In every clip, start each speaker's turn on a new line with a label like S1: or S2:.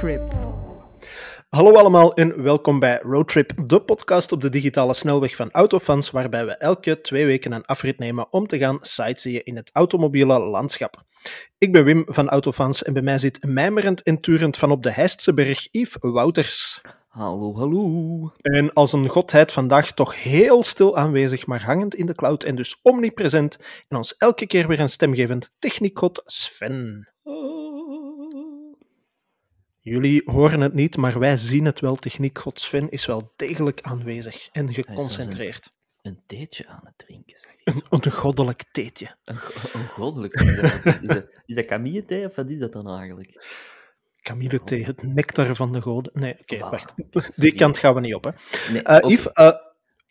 S1: Roadtrip.
S2: Hallo allemaal en welkom bij Roadtrip, de podcast op de digitale snelweg van Autofans, waarbij we elke twee weken een afrit nemen om te gaan sightseeën in het automobiele landschap. Ik ben Wim van Autofans en bij mij zit mijmerend en turend van op de Heistse berg Yves Wouters.
S3: Hallo, hallo.
S2: En als een godheid vandaag toch heel stil aanwezig, maar hangend in de cloud en dus omnipresent en ons elke keer weer een stemgevend techniekgod Sven. Jullie horen het niet, maar wij zien het wel. Techniekgod Sven is wel degelijk aanwezig en geconcentreerd.
S3: Een theetje aan het drinken, zeg ik.
S2: Een, een goddelijk theetje.
S3: Een, go- een goddelijk. Is dat, is dat, is dat kamillethee of wat is dat dan eigenlijk?
S2: Camille thee, het nectar van de goden. Nee, oké, wacht. Die kant gaan we niet op, hè.
S3: Nee.
S2: Yves, eh,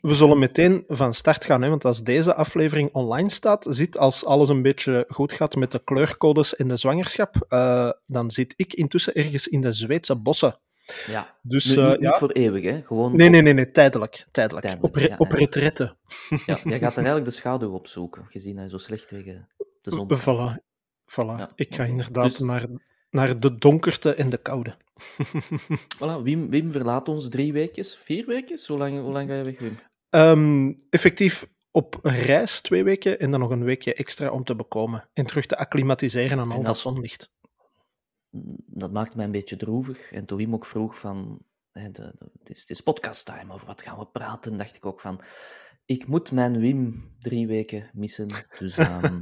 S2: we zullen meteen van start gaan, hè, want als deze aflevering online staat, zit als alles een beetje goed gaat met de kleurcodes en de zwangerschap, eh, dan zit ik intussen ergens in de Zweedse bossen.
S3: ja.
S2: Dus
S3: Nu,
S2: eh,
S3: niet,
S2: ja.
S3: voor eeuwig, hè. Gewoon
S2: Nee,
S3: op-
S2: nee, nee, nee, tijdelijk. tijdelijk.
S3: Tijdelijk,
S2: op, re-
S3: ja,
S2: op
S3: ja. jij gaat er eigenlijk de schaduw opzoeken, gezien je zo slecht tegen de zon
S2: Voilà. voilà.
S3: Ja,
S2: ik ga inderdaad
S3: Dus-
S2: naar, naar de donkerte en de koude.
S3: Voilà, Wim, Wim verlaat ons drie weekjes, vier weekjes? Hoe lang, hoe lang ga je weg, Wim?
S2: Ehm, effectief op reis twee weken en dan nog een weekje extra om te bekomen. En terug te acclimatiseren aan al dat
S3: dat-
S2: zonlicht.
S3: Dat maakt mij een beetje droevig. En toen Wim ook vroeg van, hè, de, de- het, is, het is podcast time, over wat gaan we praten, dacht ik ook van, ik moet mijn Wim drie weken missen. Dus ehm,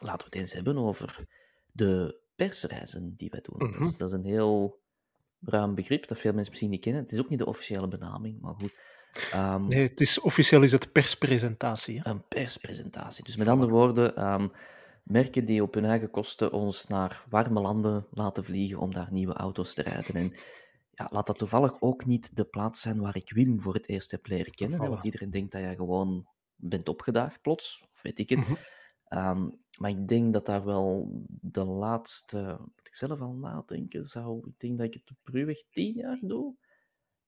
S3: laten we het eens hebben over de persreizen die wij doen.
S2: Mhm.
S3: dus, dat is een heel ruim begrip, dat veel mensen misschien niet kennen. Het is ook niet de officiële benaming, maar goed. Ehm,
S2: Nee, het is, officieel is het perspresentatie. Hè?
S3: een perspresentatie. Dus met andere woorden, ehm, merken die op hun eigen kosten ons naar warme landen laten vliegen om daar nieuwe auto's te rijden. En ja, laat dat toevallig ook niet de plaats zijn waar ik Wim voor het eerst heb leren kennen. hè, want iedereen denkt dat jij gewoon bent opgedaagd plots, of weet ik het.
S2: Mhm.
S3: Ehm, maar ik denk dat daar wel de laatste, moet ik zelf al nadenken, zou, ik denk dat ik het op ruwweg tien jaar doe.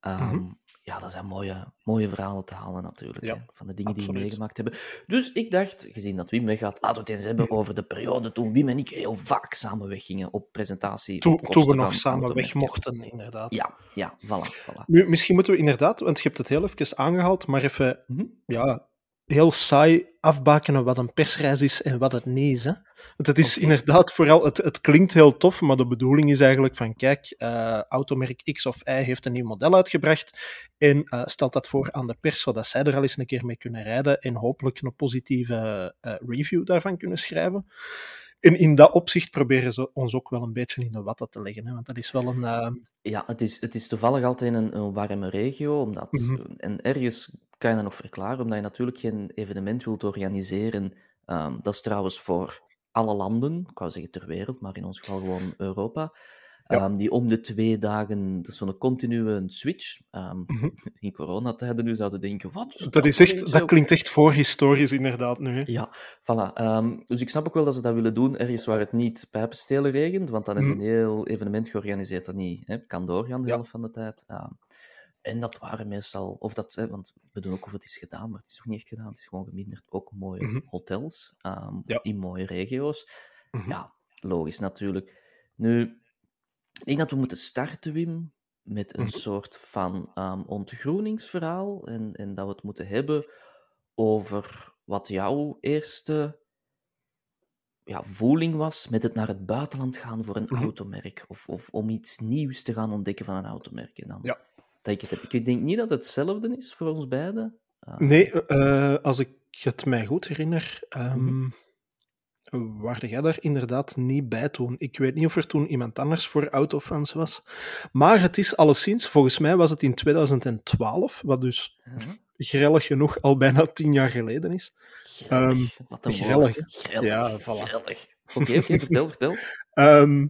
S3: Ehm,
S2: Mhm.
S3: Ja, dat zijn mooie, mooie verhalen te halen natuurlijk,
S2: Ja,
S3: hè, van de dingen die we meegemaakt hebben. Dus ik dacht, gezien dat Wim weggaat, laten we het eens hebben over de periode toen Wim en ik heel vaak samen weggingen op presentatie.
S2: Toen,
S3: op
S2: toen we nog samen weg mochten, inderdaad.
S3: Ja, ja, voilà, voilà.
S2: Nu, misschien moeten we inderdaad, want je hebt het heel even aangehaald, maar even
S3: Mhm.
S2: ja, heel saai afbakenen wat een persreis is en wat het niet is. Hè? Want het is inderdaad vooral, het, het klinkt heel tof, maar de bedoeling is eigenlijk van, kijk, eh, automerk X of Y heeft een nieuw model uitgebracht en eh, stelt dat voor aan de pers, zodat zij er al eens een keer mee kunnen rijden en hopelijk een positieve eh, review daarvan kunnen schrijven. En in dat opzicht proberen ze ons ook wel een beetje in de watten te leggen, hè? want dat is wel een... eh,
S3: Ja, het is, het is toevallig altijd een, een warme regio, omdat,
S2: Mhm.
S3: en ergens kan je dat nog verklaren, omdat je natuurlijk geen evenement wilt organiseren. Ehm, dat is trouwens voor alle landen, ik wou zeggen ter wereld, maar in ons geval gewoon Europa.
S2: Ja.
S3: Ehm, die om de twee dagen, dat is zo'n continue switch. Ehm,
S2: Mhm.
S3: In coronatijden nu zouden denken, wat?
S2: dat, is echt, dat
S3: ook?
S2: klinkt echt voorhistorisch, inderdaad, nu. Hè?
S3: Ja, voilà. Ehm, dus ik snap ook wel dat ze dat willen doen ergens waar het niet pijpenstelen regent, want dan heb je
S2: Mhm.
S3: een heel evenement georganiseerd dat niet hè, kan doorgaan de
S2: Ja.
S3: helft van de tijd. Ehm, en dat waren meestal, of dat, hè, want we doen ook of het is gedaan, maar het is nog niet echt gedaan. Het is gewoon geminderd. Ook mooie
S2: Mhm.
S3: hotels
S2: Ja.
S3: in mooie regio's.
S2: Mhm.
S3: Ja, logisch natuurlijk. Nu, ik denk dat we moeten starten, Wim, met een
S2: Mhm.
S3: soort van ehm, ontgroeningsverhaal. En, en dat we het moeten hebben over wat jouw eerste ja, voeling was met het naar het buitenland gaan voor een
S2: Mhm.
S3: automerk. Of, of om iets nieuws te gaan ontdekken van een automerk. En dan
S2: Ja.
S3: dat ik, het heb. ik denk niet dat het hetzelfde is voor ons beiden. Ah,
S2: Nee, eh, als ik het mij goed herinner, ehm
S3: Mhm.
S2: Waren jij daar inderdaad niet bij toen. Ik weet niet of er toen iemand anders voor autofans was. Maar het is alleszins, volgens mij was het in 2012, wat dus
S3: ja.
S2: grellig genoeg al bijna tien jaar geleden is.
S3: Grellig. Wat een
S2: grellig. Ja, voilà.
S3: Oké, vertel, vertel.
S2: Ehm,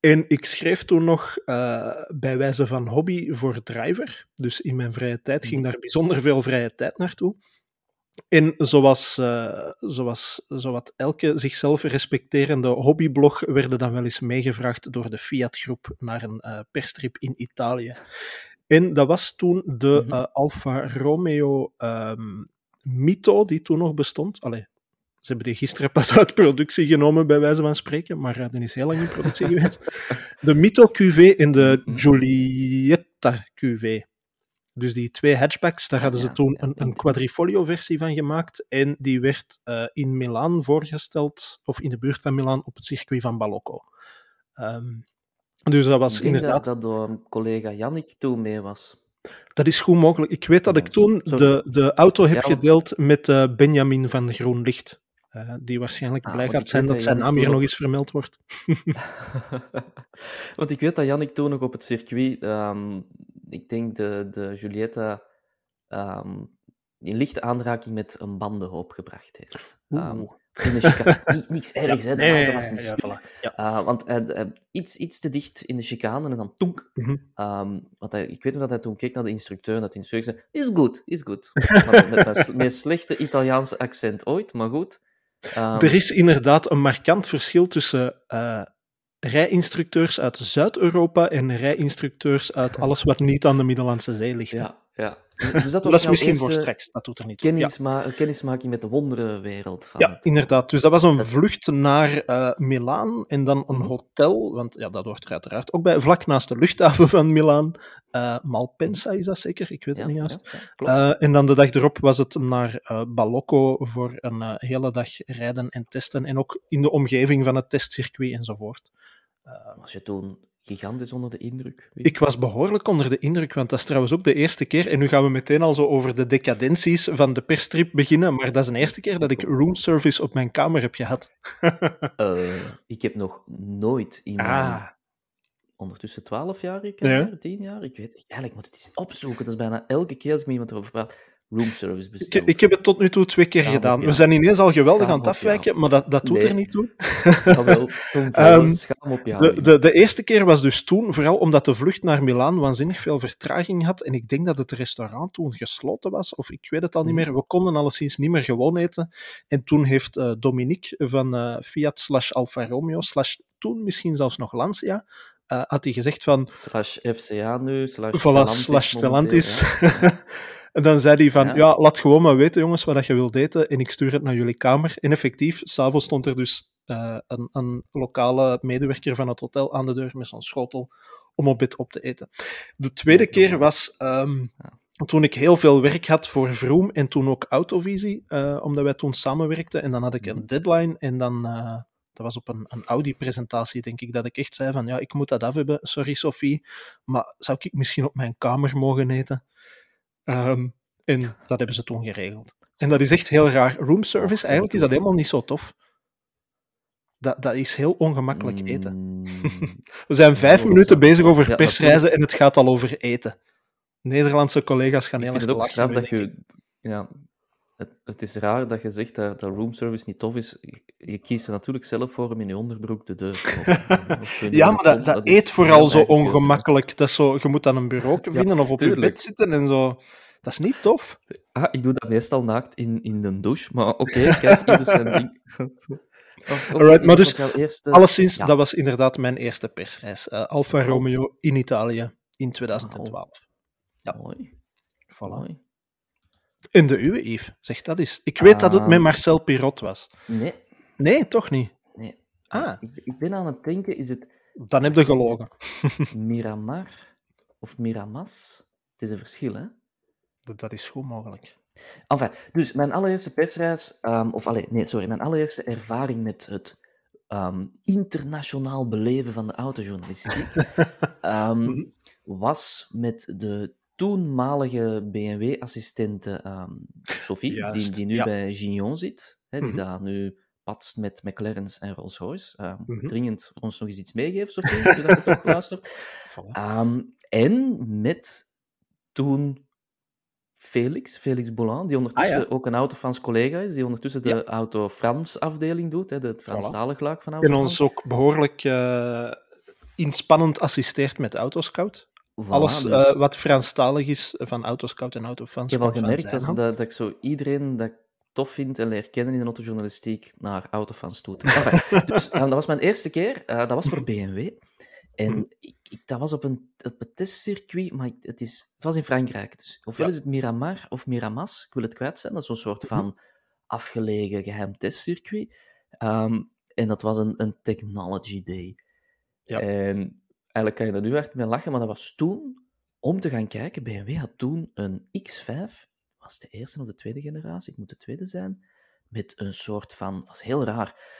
S2: en ik schreef toen nog eh, bij wijze van hobby voor Driver. Dus in mijn vrije tijd ging daar bijzonder veel vrije tijd naartoe. En zoals, eh, zoals zowat elke zichzelf respecterende hobbyblog werden dan wel eens meegevraagd door de Fiat-groep naar een eh perstrip in Italië. En dat was toen de
S3: Mhm.
S2: eh, Alfa Romeo ehm, Mito, die toen nog bestond. Allee, Ze hebben die gisteren pas uit productie genomen, bij wijze van spreken, maar uh, die is heel lang in productie geweest. De Mito QV en de
S3: Mhm.
S2: Giulietta QV. Dus die twee hatchbacks, daar hadden ze toen een, een quadrifolio-versie van gemaakt. En die werd eh, in Milaan voorgesteld, of in de buurt van Milaan, op het circuit van Balocco. Ehm, dus dat was
S3: Ik denk
S2: inderdaad...
S3: dat, dat door collega Jannik toen mee was.
S2: Dat is goed mogelijk. Ik weet dat ik toen de, de auto heb
S3: Ja,
S2: gedeeld met eh, Benjamin van GroenLicht. Eh, die waarschijnlijk
S3: Ah,
S2: blij gaat zijn dat
S3: dat
S2: zijn naam hier nog eens vermeld wordt.
S3: Want ik weet dat Jannik toen nog op het circuit, ehm, ik denk de, de Julietta, ehm, in lichte aanraking met een bandenhoop gebracht heeft.
S2: Oeh.
S3: in de. Niet- Niks ergs, hè. De
S2: Nee,
S3: was een
S2: ja,
S3: stuk.
S2: voilà. Ja.
S3: Uh, want hij, hij- iets, iets te dicht in de chicane en dan toenk.
S2: Mhm.
S3: Ehm, want hij, ik weet nog dat hij toen keek naar de instructeur en dat de instructeur zei: Is goed, is goed. Met s- meest slechte Italiaanse accent ooit, maar goed.
S2: Er is inderdaad een markant verschil tussen eh rijinstructeurs uit Zuid-Europa en rijinstructeurs uit alles wat niet aan de Middellandse Zee ligt.
S3: ja, ja. Dus, dus dat was
S2: dat is misschien voor straks, dat doet er niet toe. Ja.
S3: kennisma kennismaking met de wonderenwereld van
S2: Ja,
S3: het.
S2: inderdaad. Dus dat was een vlucht naar eh Milaan en dan een
S3: Mhm.
S2: hotel, want ja, dat hoort er uiteraard ook bij, vlak naast de luchthaven van Milaan. Eh, Malpensa is dat zeker? Ik weet
S3: Ja,
S2: het niet juist.
S3: ja.
S2: Eh, en dan de dag erop was het naar Balocco voor een hele dag rijden en testen. En ook in de omgeving van het testcircuit enzovoort. Eh,
S3: Was je toen gigantisch onder de indruk?
S2: Ik was behoorlijk onder de indruk, want dat is trouwens ook de eerste keer. En nu gaan we meteen al zo over de decadenties van de perstrip beginnen. Maar dat is de eerste keer dat ik roomservice op mijn kamer heb gehad.
S3: Eh, ik heb nog nooit in mijn
S2: ah,
S3: ondertussen 12 jaar, ik
S2: Ja.
S3: jaar, 10 jaar, ik weet eigenlijk moet het eens opzoeken. Dat is bijna elke keer als ik met iemand erover praat, roomservice
S2: ik,
S3: besteld.
S2: ik heb het tot nu toe twee keer gedaan. We zijn ineens al geweldig aan het afwijken, maar dat, dat doet
S3: Nee.
S2: er niet toe.
S3: Jawel,
S2: Ehm,
S3: op jou.
S2: De, de, de eerste keer was dus toen, vooral omdat de vlucht naar Milaan waanzinnig veel vertraging had. En ik denk dat het restaurant toen gesloten was, of ik weet het al niet
S3: Mhm.
S2: meer. We konden alleszins niet meer gewoon eten. En toen heeft eh, Dominique van eh, Fiat slash Alfa Romeo, slash toen misschien zelfs nog Lancia, eh, had hij gezegd van,
S3: Slash FCA nu, slash
S2: voilà,
S3: Stellantis
S2: slash Stellantis.
S3: ja.
S2: en dan zei hij van,
S3: Ja.
S2: ja. laat gewoon maar weten jongens wat dat je wilt eten en ik stuur het naar jullie kamer. En effectief, s'avonds stond er dus eh, een, een lokale medewerker van het hotel aan de deur met zo'n schotel om op bed op te eten. De tweede keer was ehm,
S3: Ja.
S2: toen ik heel veel werk had voor Vroom en toen ook Autovisie, eh, omdat wij toen samenwerkten. En dan had ik
S3: Mhm.
S2: een deadline en dan... dat was op een, een Audi-presentatie, denk ik, dat ik echt zei van, ja, ik moet dat af hebben, sorry Sophie, maar zou ik misschien op mijn kamer mogen eten? Ehm, en dat hebben ze toen geregeld. En dat is echt heel raar. Roomservice, eigenlijk is dat helemaal niet zo tof. Dat, dat is heel ongemakkelijk eten.
S3: Mm,
S2: We zijn vijf minuten bezig over persreizen en het gaat al over eten. Nederlandse collega's gaan
S3: ik
S2: heel
S3: vind
S2: erg
S3: het ook
S2: lachen.
S3: straf dat
S2: ik.
S3: je... Ja, het, het is raar dat je zegt dat, dat roomservice niet tof is. Je, kiest er natuurlijk zelf voor om in je onderbroek de deur te
S2: Ja, maar dat, dat eet vooral zo
S3: keuze,
S2: ongemakkelijk. Dat is zo, je moet aan een bureau vinden of op je bed zitten en zo. Dat is niet tof.
S3: Ah, ik doe dat meestal naakt in, in de douche, maar oké, kijk, ieder zijn ding. Oké,
S2: Alright, maar dus
S3: eerste...
S2: Alleszins,
S3: ja.
S2: dat was inderdaad mijn eerste persreis. Eh, Alfa
S3: Oh.
S2: Romeo in Italië in 2012. Ja.
S3: Mooi,
S2: Voilà.
S3: mooi.
S2: En de uwe, Yves, zeg dat eens. Ik weet dat het met
S3: Ehm.
S2: Marcel Pirot was.
S3: Nee,
S2: Nee, toch niet.
S3: nee.
S2: Ah,
S3: Ik, ik ben aan het denken, is het
S2: dan heb je gelogen.
S3: Miramar of Miramas? Het is een verschil, hè?
S2: Dat, dat is goed mogelijk.
S3: Enfin, dus mijn allereerste persreis, ehm, of allee, nee, sorry, mijn allereerste ervaring met het ehm, internationaal beleven van de autojournalistiek ehm,
S2: Mhm.
S3: was met de toenmalige BMW-assistente ehm, Sophie, die, die nu
S2: ja.
S3: bij Gignon zit, hè, die
S2: Mhm.
S3: daar nu patst met McLaren's en Rolls-Royce. Ehm,
S2: Mhm.
S3: Dringend ons nog eens iets meegeven, Sophie, als je dat ook luistert.
S2: Voilà.
S3: Ehm, en met toen Felix, Felix Boulan, die ondertussen
S2: Ah, ja.
S3: ook een Autofans collega is, die ondertussen de
S2: Ja.
S3: Auto Frans afdeling doet, hè, de Franstalig luik van
S2: En
S3: Auto
S2: ons ook behoorlijk eh, inspannend assisteert met Autoscout. Alles
S3: dus
S2: eh, wat Franstalig is van Autoscout en Autofans.
S3: ik heb al gemerkt dat, dat, dat ik zo iedereen dat ik tof vind en leer kennen in de autojournalistiek naar Autofans toe. te- Enfin, dus, eh, dat was mijn eerste keer, eh, dat was voor BMW. En
S2: Mhm.
S3: ik, ik, dat was op een, op een testcircuit, maar het, is, het was in Frankrijk. Dus ofwel
S2: Ja.
S3: is het Miramar of Miramas, ik wil het kwijt zijn. Dat is zo'n soort
S2: Mhm.
S3: van afgelegen geheim testcircuit. Ehm, en dat was een, een technology day.
S2: Ja.
S3: En eigenlijk kan je er nu hard mee lachen, maar dat was toen, om te gaan kijken, BMW had toen een X5, was de eerste of de tweede generatie, het moet de tweede zijn, met een soort van, was heel raar,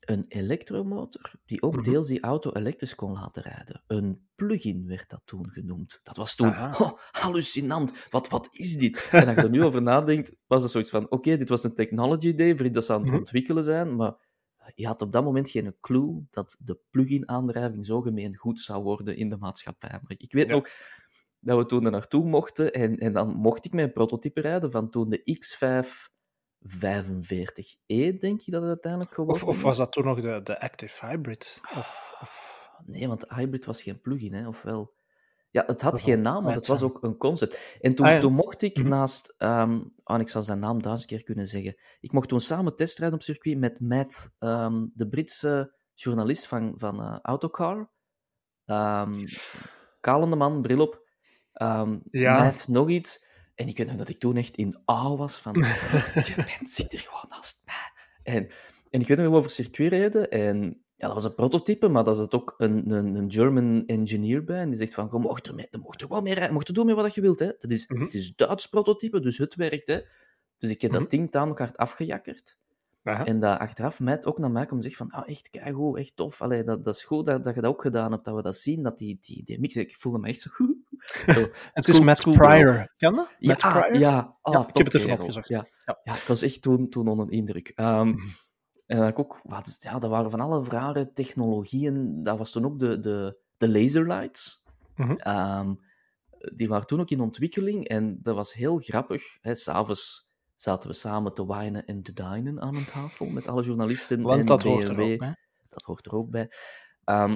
S3: een elektromotor die ook
S2: Mhm.
S3: deels die auto elektrisch kon laten rijden. Een plug-in werd dat toen genoemd. Dat was toen
S2: Aha.
S3: oh, hallucinant. Wat, wat is dit? En als je er nu over nadenkt, was het zoiets van: oké, dit was een technology day voor iets dat ze aan het
S2: Mhm.
S3: ontwikkelen zijn, maar je had op dat moment geen clue dat de plug-in aandrijving zo gemeen goed zou worden in de maatschappij. Maar ik weet
S2: Ja.
S3: nog dat we toen er naartoe mochten en, en dan mocht ik mijn prototype rijden van toen de X5 45e, denk je dat het uiteindelijk geworden
S2: Of, of was dat toen nog de, de Active Hybrid? Of, of...
S3: Nee, want de hybrid was geen plugin, hè? of wel? Ja, het had geen naam, want het was ook een concept. En toen,
S2: Ah, ja.
S3: toen mocht ik
S2: Mhm.
S3: naast... ehm oh, ik zou zijn naam duizend keer kunnen zeggen. Ik mocht toen samen testrijden op circuit met Matt, ehm, de Britse journalist van, van eh, Autocar. Ehm kalende man, bril op. Ehm
S2: Ja.
S3: Matt nog iets. En ik weet nog dat ik toen echt in awe was van... Die mens zit er gewoon naast mij. En, en ik weet nog dat we over circuit reden. En ja, dat was een prototype, maar daar zat ook een, een, een German engineer bij. En die zegt van, je mocht er, mee, mocht er wel mee rijden, mocht er doen met wat je wilt. Hè. Dat is,
S2: Mhm.
S3: Het is Duits prototype, dus het werkt. Hè. Dus ik heb
S2: Mhm.
S3: dat ding tamelijk hard afgejakkerd.
S2: Aha.
S3: En dat achteraf Matt ook naar mij komt en zegt van, ah, echt keigoed, echt tof. Allee, dat, dat is goed dat, dat je dat ook gedaan hebt, dat we dat zien, dat die, die, die mix... Ik voelde me echt zo...
S2: Het is Matt
S3: schoolgirl.
S2: Pryor. Ken je?
S3: Ja,
S2: Matt Pryor?
S3: ja. Ah,
S2: Ja, ik heb het even opgezocht.
S3: Ja.
S2: Ja.
S3: Ja. ik was echt toen, toen onder indruk. Ehm, en dat ik ook, wat, ja, dat waren van alle rare technologieën. Dat was toen ook de, de, de laserlights.
S2: Mhm.
S3: Ehm, die waren toen ook in ontwikkeling en dat was heel grappig. S'avonds zaten we samen te wijnen en te dinen aan een tafel met alle journalisten.
S2: Want
S3: en
S2: dat hoort er ook bij.
S3: Dat hoort er ook bij. Ehm,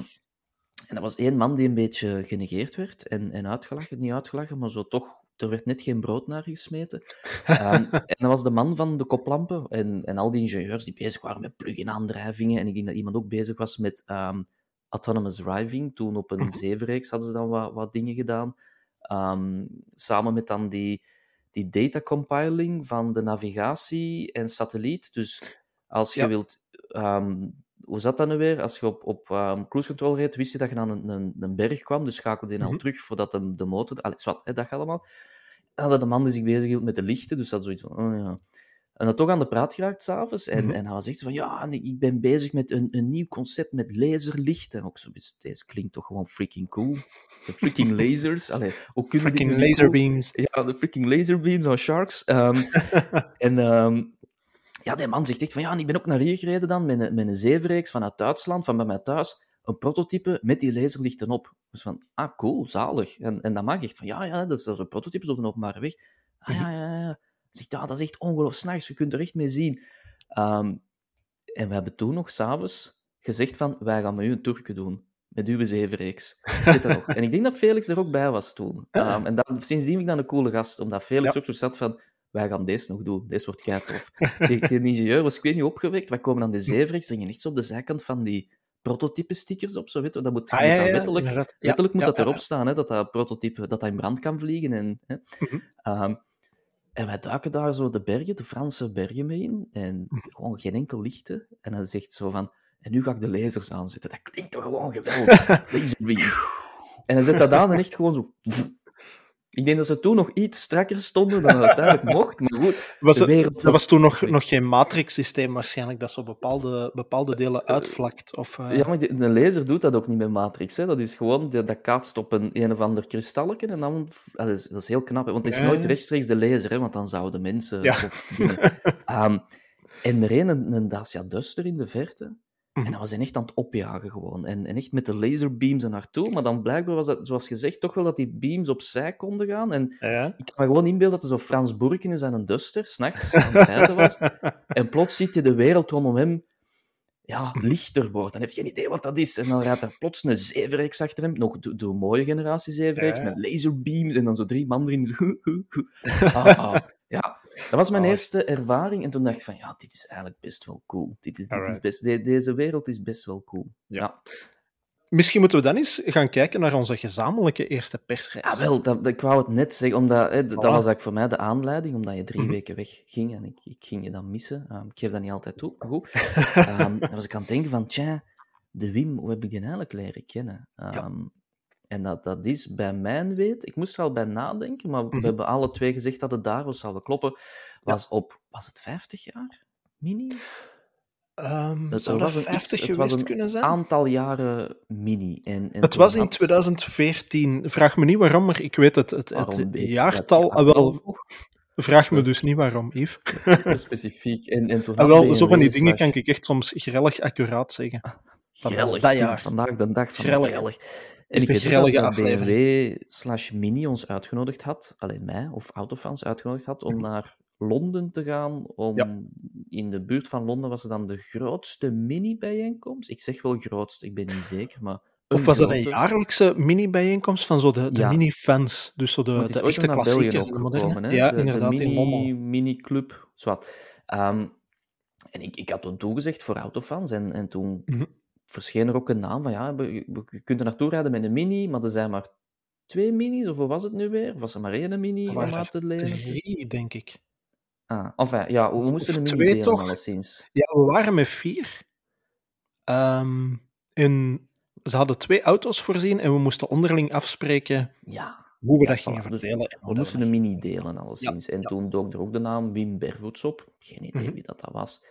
S3: en dat was één man die een beetje genegeerd werd en, en uitgelachen. Niet uitgelachen, maar zo toch... Er werd net geen brood naar gesmeten. Ehm, en dat was de man van de koplampen en, en al die ingenieurs die bezig waren met plug-in aandrijvingen. En ik denk dat iemand ook bezig was met ehm, autonomous driving. Toen op een
S2: Mhm.
S3: zevenreeks hadden ze dan wat, wat dingen gedaan. Ehm, samen met dan die, die data compiling van de navigatie en satelliet. Dus als je
S2: Ja.
S3: wilt... hoe zat dat nu weer? Als je op, op cruise control reed, wist je dat je aan een, een, een berg kwam, dus schakelde je al
S2: Mhm.
S3: terug voordat de, de motor... Allee, zwart, hè, dat allemaal. Dat de man die zich bezig hield met de lichten, dus dat zoiets van... Oh ja. En dat toch aan de praat geraakt s'avonds. En,
S2: Mhm.
S3: en hij was echt van, ja, ik ben bezig met een, een nieuw concept met laserlicht. En ook zo, dus deze klinkt toch gewoon freaking cool. De freaking lasers. Allee, ook kunnen
S2: Freaking laserbeams.
S3: Ja, de freaking laserbeams on sharks. Ehm, en ehm, ja, die man zegt echt van, ja, en ik ben ook naar hier gereden dan, met een, met een vanuit Duitsland, van bij mij thuis, een prototype met die laserlichten op. Dus van, ah, cool, zalig. En, en dan mag echt van, ja, ja, dat is, dat is een prototype op een openbare weg. Ah, ja, ja, ja. Zegt, ja, dat is echt ongelooflijk nice, je kunt er echt mee zien. Ehm, en we hebben toen nog s'avonds gezegd van, wij gaan met u een tourje doen. Met uw zevenreeks. Dat. En ik denk dat Felix er ook bij was toen.
S2: Ja.
S3: Ehm, en dan, sindsdien vind ik dan een coole gast, omdat Felix
S2: Ja.
S3: ook zo zat van, wij gaan deze nog doen, deze wordt kei tof. Die, die ingenieur was ik weet niet opgewekt, wij komen aan de zevenreeks, gingen echt zo op de zijkant van die prototype stickers op, zo weet je, dat moet,
S2: Ah,
S3: moet
S2: ja,
S3: dat
S2: ja,
S3: wettelijk, wettelijk moet dat erop staan, hè, dat dat prototype dat dat in brand kan vliegen. En, hè.
S2: Mhm.
S3: Ehm, en wij duiken daar zo de bergen, de Franse bergen mee in. En
S2: Mhm.
S3: gewoon geen enkel lichten. En hij zegt zo van... En nu ga ik de lasers aanzetten. Dat klinkt toch gewoon geweldig. Laserbeams. En hij zet dat aan en echt gewoon zo... Ik denk dat ze toen nog iets strakker stonden dan het uiteindelijk mocht. Maar goed,
S2: Was het,
S3: wereld
S2: dat was toen nog, nog geen matrix-systeem waarschijnlijk, dat zo bepaalde, bepaalde delen uitvlakt. Of, eh,
S3: Ja, maar de laser doet dat ook niet met Matrix. Hè. Dat is gewoon, dat, dat kaatst op een, een of ander kristalletje en dan... ah, dat, is, dat is heel knap, hè, want het is nooit rechtstreeks de laser, hè, want dan zouden mensen...
S2: Ja.
S3: Of. Ehm, en er een, een Dacia Duster in de verte.
S2: Mhm.
S3: En dat was hij echt aan het opjagen gewoon. En, en echt met de laserbeams er naartoe. Maar dan blijkbaar was dat, zoals gezegd, toch wel dat die beams opzij konden gaan. En
S2: Ja.
S3: ik kan me gewoon inbeelden dat er zo Frans Boerken in zijn Duster s'nachts aan het rijden was. En plots ziet je de wereld rondom hem ja, lichter worden. Dan heeft geen idee wat dat is. En dan rijdt er plots een zevenreeks achter hem. Nog de, mooie generatie zevenreeks,
S2: Ja.
S3: met laserbeams. En dan zo drie man erin. ah, ah. Ja, dat was mijn
S2: Oh.
S3: eerste ervaring. En toen dacht ik van, ja, dit is eigenlijk best wel cool. Dit is, dit is best, de- deze wereld is best wel cool.
S2: Ja.
S3: Ja.
S2: misschien moeten we dan eens gaan kijken naar onze gezamenlijke eerste persreis.
S3: Ja, wel, dat, ik wou het net zeggen, omdat hè, dat was eigenlijk voor mij de aanleiding, omdat je drie
S2: Mhm.
S3: weken weg ging en ik, ik ging je dan missen. Ehm, ik geef dat niet altijd toe, maar goed. Ehm, dan was ik aan het denken van, tja, de Wim, hoe heb ik die eigenlijk leren kennen? Ehm, En dat, dat is bij mijn weet, ik moest er al bij nadenken, maar we
S2: Mhm.
S3: hebben alle twee gezegd dat het daar was, zou wel kloppen, was op, was het 50 jaar? Mini? Dat
S2: zou dat
S3: een
S2: 50
S3: iets- het was
S2: geweest
S3: een
S2: kunnen zijn?
S3: Aantal jaren mini. En, en
S2: Het was in
S3: had-
S2: 2014. Vraag me niet waarom, maar ik weet het. Het, het, jaartal.
S3: dat?
S2: ah, wel, vraag me dus niet waarom, Yves.
S3: Specifiek. En, en
S2: Ah, wel, zo van die dingen kan ik echt soms grellig accuraat zeggen.
S3: Grellig,
S2: dat
S3: is
S2: jaar.
S3: vandaag de dag van
S2: Grellig.
S3: grellig. En ik weet
S2: grellige
S3: dat. BMW slash Mini ons uitgenodigd had, alleen mij, of Autofans uitgenodigd had, om naar Londen te gaan. Om,
S2: Ja.
S3: In de buurt van Londen was het dan de grootste mini-bijeenkomst. Ik zeg wel grootste, ik ben niet zeker, maar...
S2: Of was dat een jaarlijkse mini-bijeenkomst van zo de, de
S3: Ja.
S2: mini-fans? Dus zo de,
S3: het
S2: de echte klassiekers.
S3: gekomen, hè?
S2: Ja,
S3: de,
S2: inderdaad,
S3: de mini, mini-club, zwart. Ehm, en ik, ik had toen toegezegd voor autofans en, en toen
S2: Mhm.
S3: Verscheen er ook een naam van ja, je kunt er naartoe rijden met een mini, maar er zijn maar twee minis, of hoe was het nu weer? Of was er maar één mini om uit te lenen?
S2: Drie, denk ik.
S3: Ah, enfin, ja, we, moesten een mini
S2: twee,
S3: delen,
S2: toch?
S3: alleszins.
S2: Ja, we waren met vier. Ehm, en ze hadden twee auto's voorzien en we moesten onderling afspreken
S3: Ja,
S2: hoe we
S3: Ja,
S2: dat gingen
S3: Dus
S2: verdelen. en
S3: we moesten een mini delen, alleszins. en toen dook er ook de naam Wim Bervoets op. Geen idee
S2: Mhm.
S3: wie dat, dat was.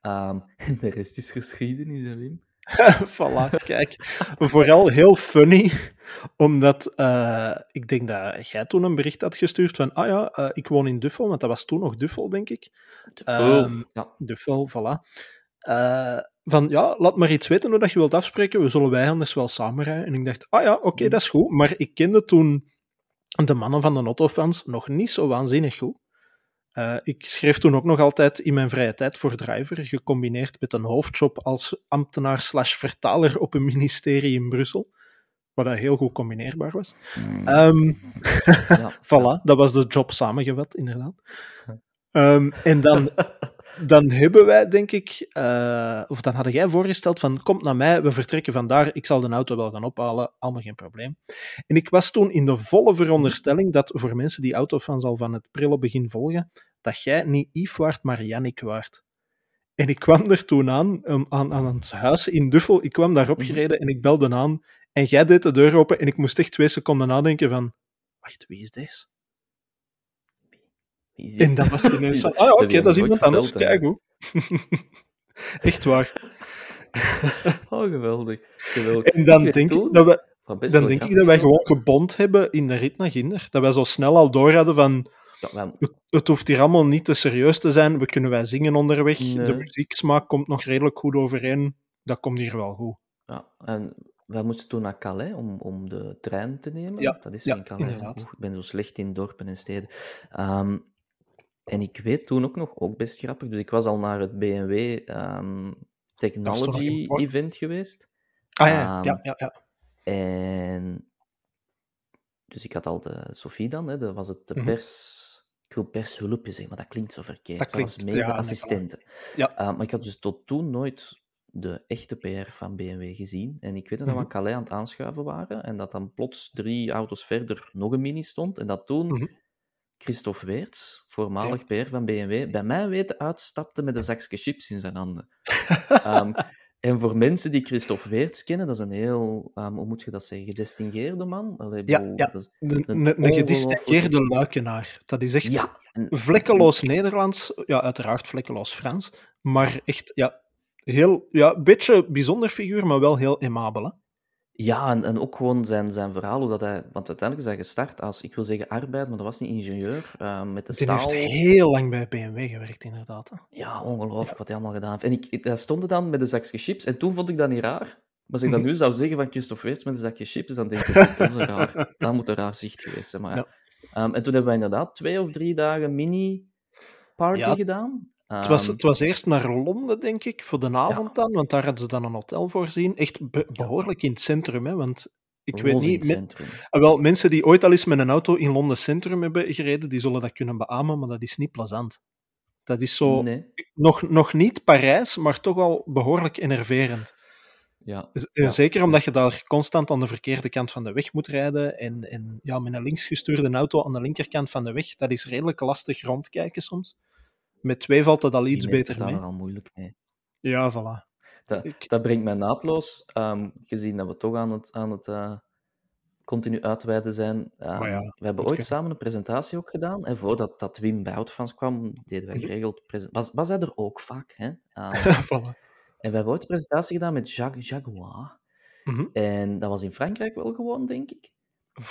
S3: Ehm, en de rest is geschiedenis, hè, Wim?
S2: voilà, kijk. Vooral heel funny, omdat eh, ik denk dat jij toen een bericht had gestuurd van, ah ja, eh, ik woon in Duffel, want dat was toen nog Duffel, denk ik. Ehm,
S3: ja.
S2: Duffel, voilà. Eh, van, ja, laat maar iets weten hoe dat je wilt afspreken, we zullen wij anders wel samen rijden. En ik dacht, ah ja, oké, dat is goed. Maar ik kende toen de mannen van de Autofans nog niet zo waanzinnig goed. Eh, ik schreef toen ook nog altijd in mijn vrije tijd voor Driver, gecombineerd met een hoofdjob als ambtenaar slash vertaler op een ministerie in Brussel. Wat dat heel goed combineerbaar was.
S3: Mm,
S2: Ehm,
S3: ja.
S2: voilà, dat was de job samengevat, inderdaad. Ehm, en dan, dan hebben wij, denk ik, eh, of dan hadden jij voorgesteld van, kom naar mij, we vertrekken vandaar, ik zal de auto wel gaan ophalen, allemaal geen probleem. En ik was toen in de volle veronderstelling dat voor mensen die autofans al van het prille begin volgen, dat jij niet Yves waart, maar Jannik waart. En ik kwam er toen aan, aan, aan het huis in Duffel, ik kwam daar opgereden en ik belde aan en jij deed de deur open en ik moest echt twee seconden nadenken van, wacht, wie is deze? En dan was ineens van, ah
S3: Dat
S2: oké,
S3: je
S2: dat is iemand anders, kijk hoe. Echt waar.
S3: Oh, geweldig. geweldig.
S2: En dan denk
S3: toen-
S2: ik dat we, dan denk ik dat wij gewoon gebond hebben in de rit naar Ginder. Dat wij zo snel al door hadden van,
S3: Ja,
S2: het, het hoeft hier allemaal niet te serieus te zijn, we kunnen wij zingen onderweg, de
S3: Nee.
S2: muzieksmaak komt nog redelijk goed overeen, dat komt hier wel goed.
S3: ja, en wij moesten toen naar Calais om, om de trein te nemen.
S2: Ja,
S3: dat is
S2: ja,
S3: in Calais. Oeh, ik ben zo slecht in dorpen en steden. Ehm, en ik weet toen ook nog, ook best grappig, dus ik was al naar het BMW ehm, Technology? Event geweest.
S2: Ah ja,
S3: Ehm,
S2: ja, ja, ja.
S3: En dus ik had al de Sophie dan, hè, dat was het de
S2: Mhm.
S3: pers. Ik wil pershulpje zeggen, maar dat klinkt zo verkeerd.
S2: Dat
S3: Ze was
S2: klinkt-
S3: mede
S2: ja,
S3: assistente.
S2: Ja.
S3: Eh, maar ik had dus tot toen nooit de echte PR van BMW gezien. En ik weet nog dat we
S2: Mhm.
S3: aan Calais aan het aanschuiven waren en dat dan plots drie auto's verder nog een mini stond. En dat toen
S2: Mhm.
S3: Christophe Weerts, voormalig PR van BMW, bij mij weten uitstapte met een zakje chips in zijn handen. Ehm, en voor mensen die Christophe Weerts kennen, dat is een heel, ehm, hoe moet je dat zeggen, gedistingeerde man. Allee,
S2: Ja,
S3: dat is-
S2: Een, een, een
S3: ongelooflijke-
S2: gedistingeerde luikenaar. Dat is echt
S3: Ja,
S2: vlekkeloos Nederlands, ja, uiteraard vlekkeloos Frans, maar echt, ja, heel, ja, een beetje bijzonder figuur, maar wel heel aimabel, hè?
S3: Ja, en, en ook gewoon zijn, zijn verhaal, hoe dat hij... Want uiteindelijk is hij gestart als, ik wil zeggen arbeid, maar dat was niet ingenieur, eh, met de
S2: Die
S3: staal.
S2: heeft heel lang bij BMW gewerkt, inderdaad. hè.
S3: Ja, ongelooflijk wat hij allemaal gedaan heeft. En ik, ik, hij stond er dan met een zakje chips, en toen vond ik dat niet raar. Maar als ik dat
S2: Mhm.
S3: nu zou zeggen van Christophe Weerts met een zakje chips, dan denk ik, dat is een raar, dat moet een raar zicht geweest zijn. Maar, ja. Ehm, en toen hebben we inderdaad twee of drie dagen mini-party
S2: Ja,
S3: gedaan.
S2: Het was,
S3: Ehm,
S2: het was eerst naar Londen, denk ik, voor de avond dan, want daar hadden ze dan een hotel voorzien. Echt be- behoorlijk in het centrum, hè, want ik weet niet...
S3: centrum.
S2: Ah, wel, mensen die ooit al eens met een auto in Londen centrum hebben gereden, die zullen dat kunnen beamen, maar dat is niet plezant. Dat is zo...
S3: Nee.
S2: Nog, nog niet Parijs, maar toch al behoorlijk enerverend.
S3: Ja. Ja.
S2: Zeker omdat je daar constant aan de verkeerde kant van de weg moet rijden. En, en ja, met een linksgestuurde auto aan de linkerkant van de weg, dat is redelijk lastig rondkijken soms. Met twee valt dat al iets beter
S3: het daar
S2: mee.
S3: nogal moeilijk mee.
S2: Ja, voilà.
S3: Dat,
S2: Ik-
S3: dat brengt mij naadloos, ehm, gezien dat we toch aan het, aan het eh, continu uitweiden zijn. Ehm,
S2: ja,
S3: we hebben ooit samen een presentatie ook gedaan. En voordat dat Wim bij Autofans kwam, deden wij
S2: Mhm.
S3: geregeld... Was, was hij er ook vaak, hè? Ehm,
S2: voilà.
S3: en we hebben ooit een presentatie gedaan met Jacques Jaguar.
S2: Mhm.
S3: En dat was in Frankrijk wel gewoon, denk ik.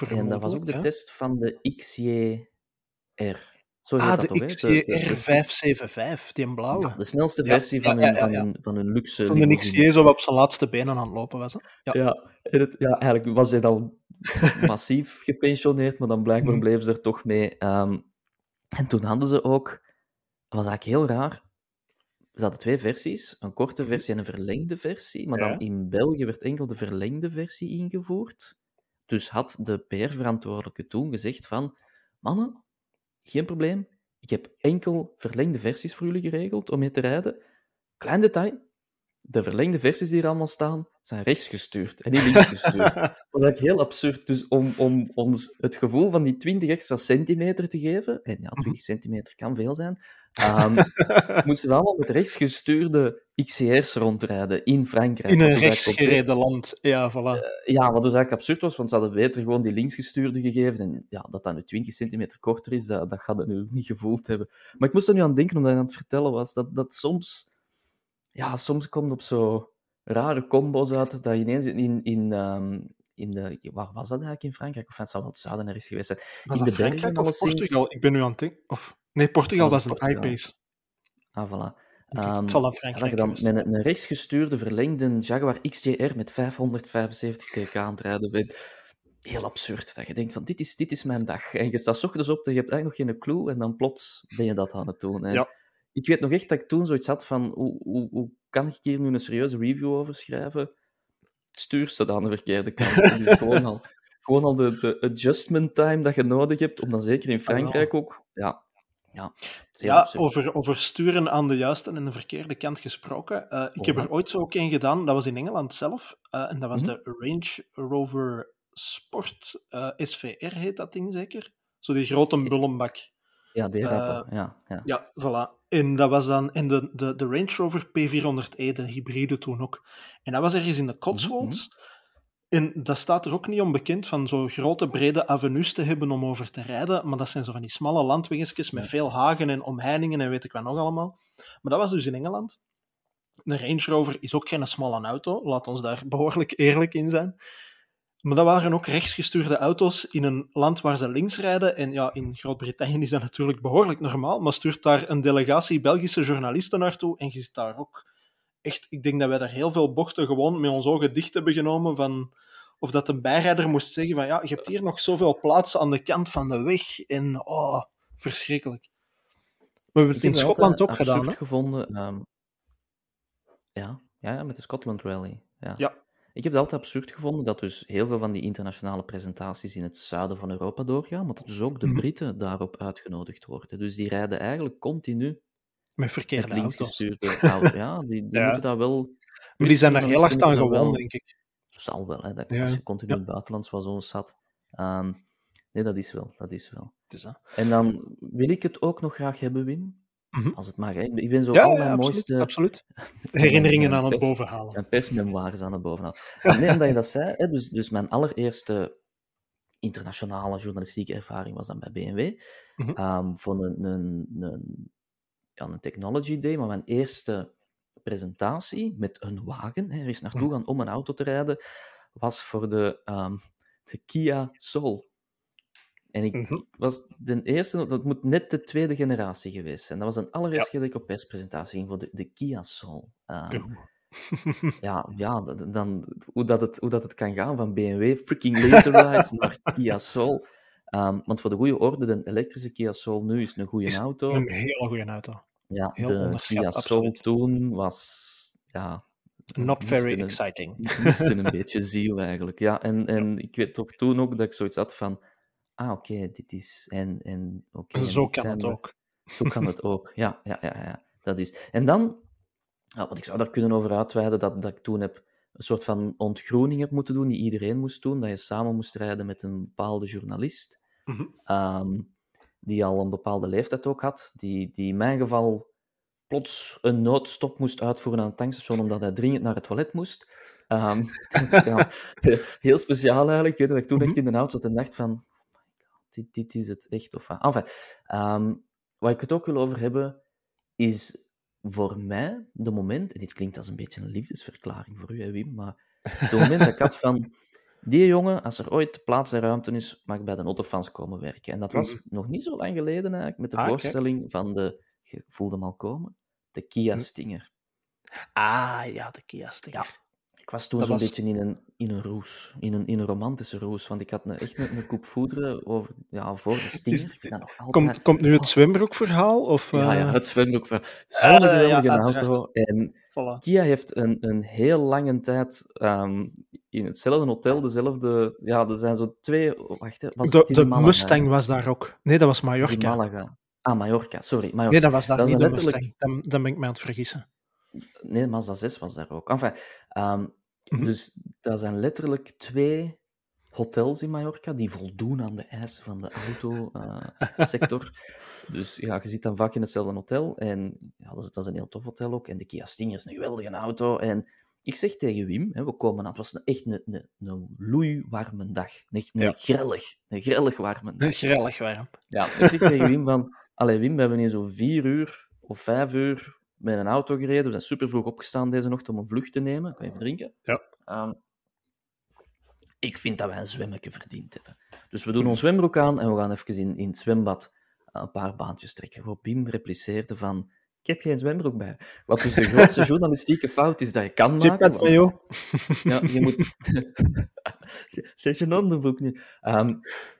S3: En dat was ook de
S2: ja.
S3: test van de XJR. Zo
S2: Ah,
S3: dat
S2: de
S3: toch, hè? De- de- de-
S2: XJR575, die blauwe.
S3: ja, de snelste versie
S2: ja,
S3: van hun,
S2: ja,
S3: van hun, van hun luxe
S2: Toen de. XJ zo op zijn laatste benen aan het lopen was. Hè? Ja.
S3: Het, ja, eigenlijk was hij al massief gepensioneerd, maar dan blijkbaar
S2: Mhm.
S3: bleven ze er toch mee. Ehm, en toen hadden ze ook, dat was eigenlijk heel raar, ze hadden twee versies, een korte versie en een verlengde versie, maar dan in België werd enkel de verlengde versie ingevoerd. Dus had de PR-verantwoordelijke toen gezegd van, mannen, geen probleem, ik heb enkel verlengde versies voor jullie geregeld om mee te rijden. Klein detail, de verlengde versies die er allemaal staan, zijn rechtsgestuurd en niet linksgestuurd. Dat was eigenlijk heel absurd. Dus om, om ons het gevoel van die 20 extra centimeter te geven, en ja,
S2: Mhm.
S3: 20 centimeter kan veel zijn, ehm, moesten we allemaal met rechtsgestuurde XCR's rondrijden in Frankrijk.
S2: In een
S3: dus
S2: rechtsgereden land. Ja, voilà.
S3: Ja, wat dus eigenlijk absurd was, want ze hadden beter gewoon die linksgestuurde gegeven. En ja, dat dat nu 20 centimeter korter is, dat, dat gaat het nu niet gevoeld hebben. Maar ik moest er nu aan denken, omdat je aan het vertellen was, dat, dat soms... Ja, soms komt op zo rare combo's uit, dat je ineens in... in ehm, in de, waar was dat eigenlijk in Frankrijk? Of het zou wel het zuiden ergens geweest zijn.
S2: Was
S3: in de
S2: Frankrijk of. Portugal? Ik ben nu aan het denken. Of... Nee, Portugal
S3: was
S2: was een iPace.
S3: Ah, voilà.
S2: Ik-
S3: Ehm,
S2: het zal
S3: je
S2: Frankrijk
S3: dan
S2: geweest
S3: met een, een rechtsgestuurde verlengde Jaguar XJR met 575 pk aan het rijden bent. Heel absurd. Dat je denkt van, dit is, dit is mijn dag. En je staat ochtends op en je hebt eigenlijk nog geen clue en dan plots ben je dat aan het doen. En
S2: Ja.
S3: Ik weet nog echt dat ik toen zoiets had van, hoe, hoe, hoe kan ik hier nu een serieuze review over schrijven? Stuur ze dan aan de verkeerde kant. Is gewoon al, gewoon al de, de adjustment time dat je nodig hebt, om dan zeker in Frankrijk ook... Ja, ja,
S2: Ja, over, over sturen aan de juiste en de verkeerde kant gesproken. Eh, ik heb er ooit zo ook een gedaan, dat was in Engeland zelf. eh, en dat was
S3: Mhm.
S2: de Range Rover Sport eh, SVR, heet dat ding zeker? Zo die grote bullenbak.
S3: Ja, die rappen, ja. ja.
S2: Ja, voilà. En dat was dan en de, de, de Range Rover P400e, de hybride toen ook. En dat was ergens in de Cotswolds. En dat staat er ook niet onbekend van zo grote brede avenues te hebben om over te rijden. Maar dat zijn zo van die smalle landweggetjes met veel hagen en omheiningen en weet ik wat nog allemaal. Maar dat was dus in Engeland. Een Range Rover is ook geen smalle auto. Laat ons daar behoorlijk eerlijk in zijn. Maar dat waren ook rechtsgestuurde auto's in een land waar ze links rijden. En ja, in Groot-Brittannië is dat natuurlijk behoorlijk normaal. Maar stuurt daar een delegatie Belgische journalisten naartoe. En je zit daar ook echt... Ik denk dat wij daar heel veel bochten gewoon met ons ogen dicht hebben genomen van... Of dat een bijrijder moest zeggen van... Ja, je hebt hier nog zoveel plaats aan de kant van de weg. En oh, verschrikkelijk. We hebben het in Schotland ook gedaan, hè?
S3: gevonden. ehm, ja, ja, ja, met de Scotland Rally. Ja.
S2: Ja.
S3: Ik heb het altijd absurd gevonden dat dus heel veel van die internationale presentaties in het zuiden van Europa doorgaan, maar dat dus ook de
S2: Mhm.
S3: Britten daarop uitgenodigd worden. Dus die rijden eigenlijk continu
S2: Met
S3: met
S2: verkeerde auto's.
S3: linksgestuurde auto's. Ja, die, die
S2: Ja.
S3: moeten dat wel...
S2: Maar die zijn daar heel hard aan gewoon,
S3: dat
S2: denk ik.
S3: Zal wel, hè, dat,
S2: Ja.
S3: als je continu
S2: Ja.
S3: in het buitenland was zo zat. Nee, dat is wel, dat is wel.
S2: Het is dat.
S3: En dan wil ik het ook nog graag hebben, Wim.
S2: Mhm.
S3: Als het mag, hè. Ik ben zo
S2: Ja,
S3: al
S2: ja,
S3: mijn
S2: absoluut,
S3: mooiste
S2: absoluut. Herinneringen
S3: Ja,
S2: aan het bovenhalen.
S3: mijn persmemoires aan het bovenaan. Ah, Nee, omdat je dat zei, hè, dus, dus mijn allereerste internationale journalistieke ervaring was dan bij BMW.
S2: Mhm.
S3: Ehm, voor een, een, een, ja, een technology day, maar mijn eerste presentatie met een wagen, er is naartoe
S2: Mhm.
S3: gaan om een auto te rijden, was voor de, ehm, de Kia Soul. En ik,
S2: Mhm.
S3: was de eerste, dat moet net de tweede generatie geweest zijn. Dat was een allereerste keer dat ik op perspresentatie ging voor de, de Kia Soul. Ehm,
S2: Oeh.
S3: ja, ja dan, hoe, dat het, hoe dat het kan gaan van BMW freaking Laserlight naar Kia Soul. Ehm, want voor de goede orde, de elektrische Kia Soul nu is een goede
S2: Is
S3: auto.
S2: Een hele goede auto.
S3: Ja,
S2: heel
S3: de Kia Soul toen was... Ja,
S2: Not
S3: miste
S2: very
S3: een-
S2: exciting.
S3: miste een beetje ziel eigenlijk. Ja, en, en ik weet ook toen ook dat ik zoiets had van... Ah, oké, dit is... En, en, oké,
S2: Zo kan het ook.
S3: Zo kan het ook. Ja, ja, ja, ja. Dat is. En dan, ja, want ik zou daar kunnen over uitweiden dat, dat ik toen heb een soort van ontgroening hebt moeten doen, die iedereen moest doen, dat je samen moest rijden met een bepaalde journalist,
S2: Mhm.
S3: ehm, die al een bepaalde leeftijd ook had, die, die in mijn geval plots een noodstop moest uitvoeren aan het tankstation omdat hij dringend naar het toilet moest. Ehm, ja, heel speciaal eigenlijk. Ik weet dat ik toen
S2: Mhm.
S3: echt in de auto zat en dacht van, oh dit, dit is het echt. Of, enfin, ehm, waar ik het ook wil over hebben, is voor mij de moment, en dit klinkt als een beetje een liefdesverklaring voor u, hè, Wim, maar het moment dat ik had van, die jongen, als er ooit plaats en ruimte is, mag bij de Autofans komen werken. En dat was
S2: Mhm.
S3: nog niet zo lang geleden eigenlijk, met de
S2: Ah,
S3: voorstelling van de, je voelde hem al komen, de Kia
S2: Mhm.
S3: Stinger.
S2: Ah, ja, de Kia Stinger.
S3: Ik was toen zo'n
S2: was-
S3: beetje in een, in een roes, in een, in een romantische roes, want ik had een, echt een, een koep voederen over, ja, voor de altijd...
S2: Komt, komt nu het zwembroekverhaal? Of,
S3: Ja, ja,
S2: eh,
S3: het zwembroek van zo'n
S2: ja,
S3: geweldige
S2: uiteraard.
S3: auto. En
S2: voilà.
S3: Kia heeft een, een heel lange tijd ehm, in hetzelfde hotel, dezelfde... Ja, er zijn zo twee... Wacht, hè, was,
S2: De, de Mustang was daar ook. Nee, dat was Mallorca.
S3: Malaga. Ah, Mallorca, sorry. Mallorca.
S2: Nee, dat was daar
S3: Dat
S2: niet de
S3: letterlijk-
S2: Mustang. Dan, dan ben ik mij aan het vergissen.
S3: Nee, Mazda 6 was daar ook. Enfin,
S2: Mhm.
S3: Dus dat zijn letterlijk twee hotels in Mallorca die voldoen aan de eisen van de autosector. dus ja, je zit dan vaak in hetzelfde hotel. En ja, dat, is, dat is een heel tof hotel ook. En de Kia Stinger is een geweldige auto. En ik zeg tegen Wim, hè, we komen aan, het was een, echt een, een, een loeiwarme dag. Een, een
S2: Ja.
S3: grellig, een grellig warme dag.
S2: Grellig warm.
S3: Ja, ik zeg tegen Wim van... Allee, Wim, we hebben hier zo vier uur of vijf uur met een auto gereden. We zijn super vroeg opgestaan deze nacht om een vlucht te nemen. Kan je even drinken?
S2: Ja.
S3: Ehm, ik vind dat wij een zwemmetje verdiend hebben. Dus we doen ons zwembroek aan en we gaan even in, in het zwembad een paar baantjes trekken. Waarop Wim repliceerde van... Ik heb geen zwembroek bij. Wat dus de grootste journalistieke fout is dat je kan maken. want-
S2: mayo.
S3: ja, je moet... Zet je onderbroek niet. Ehm,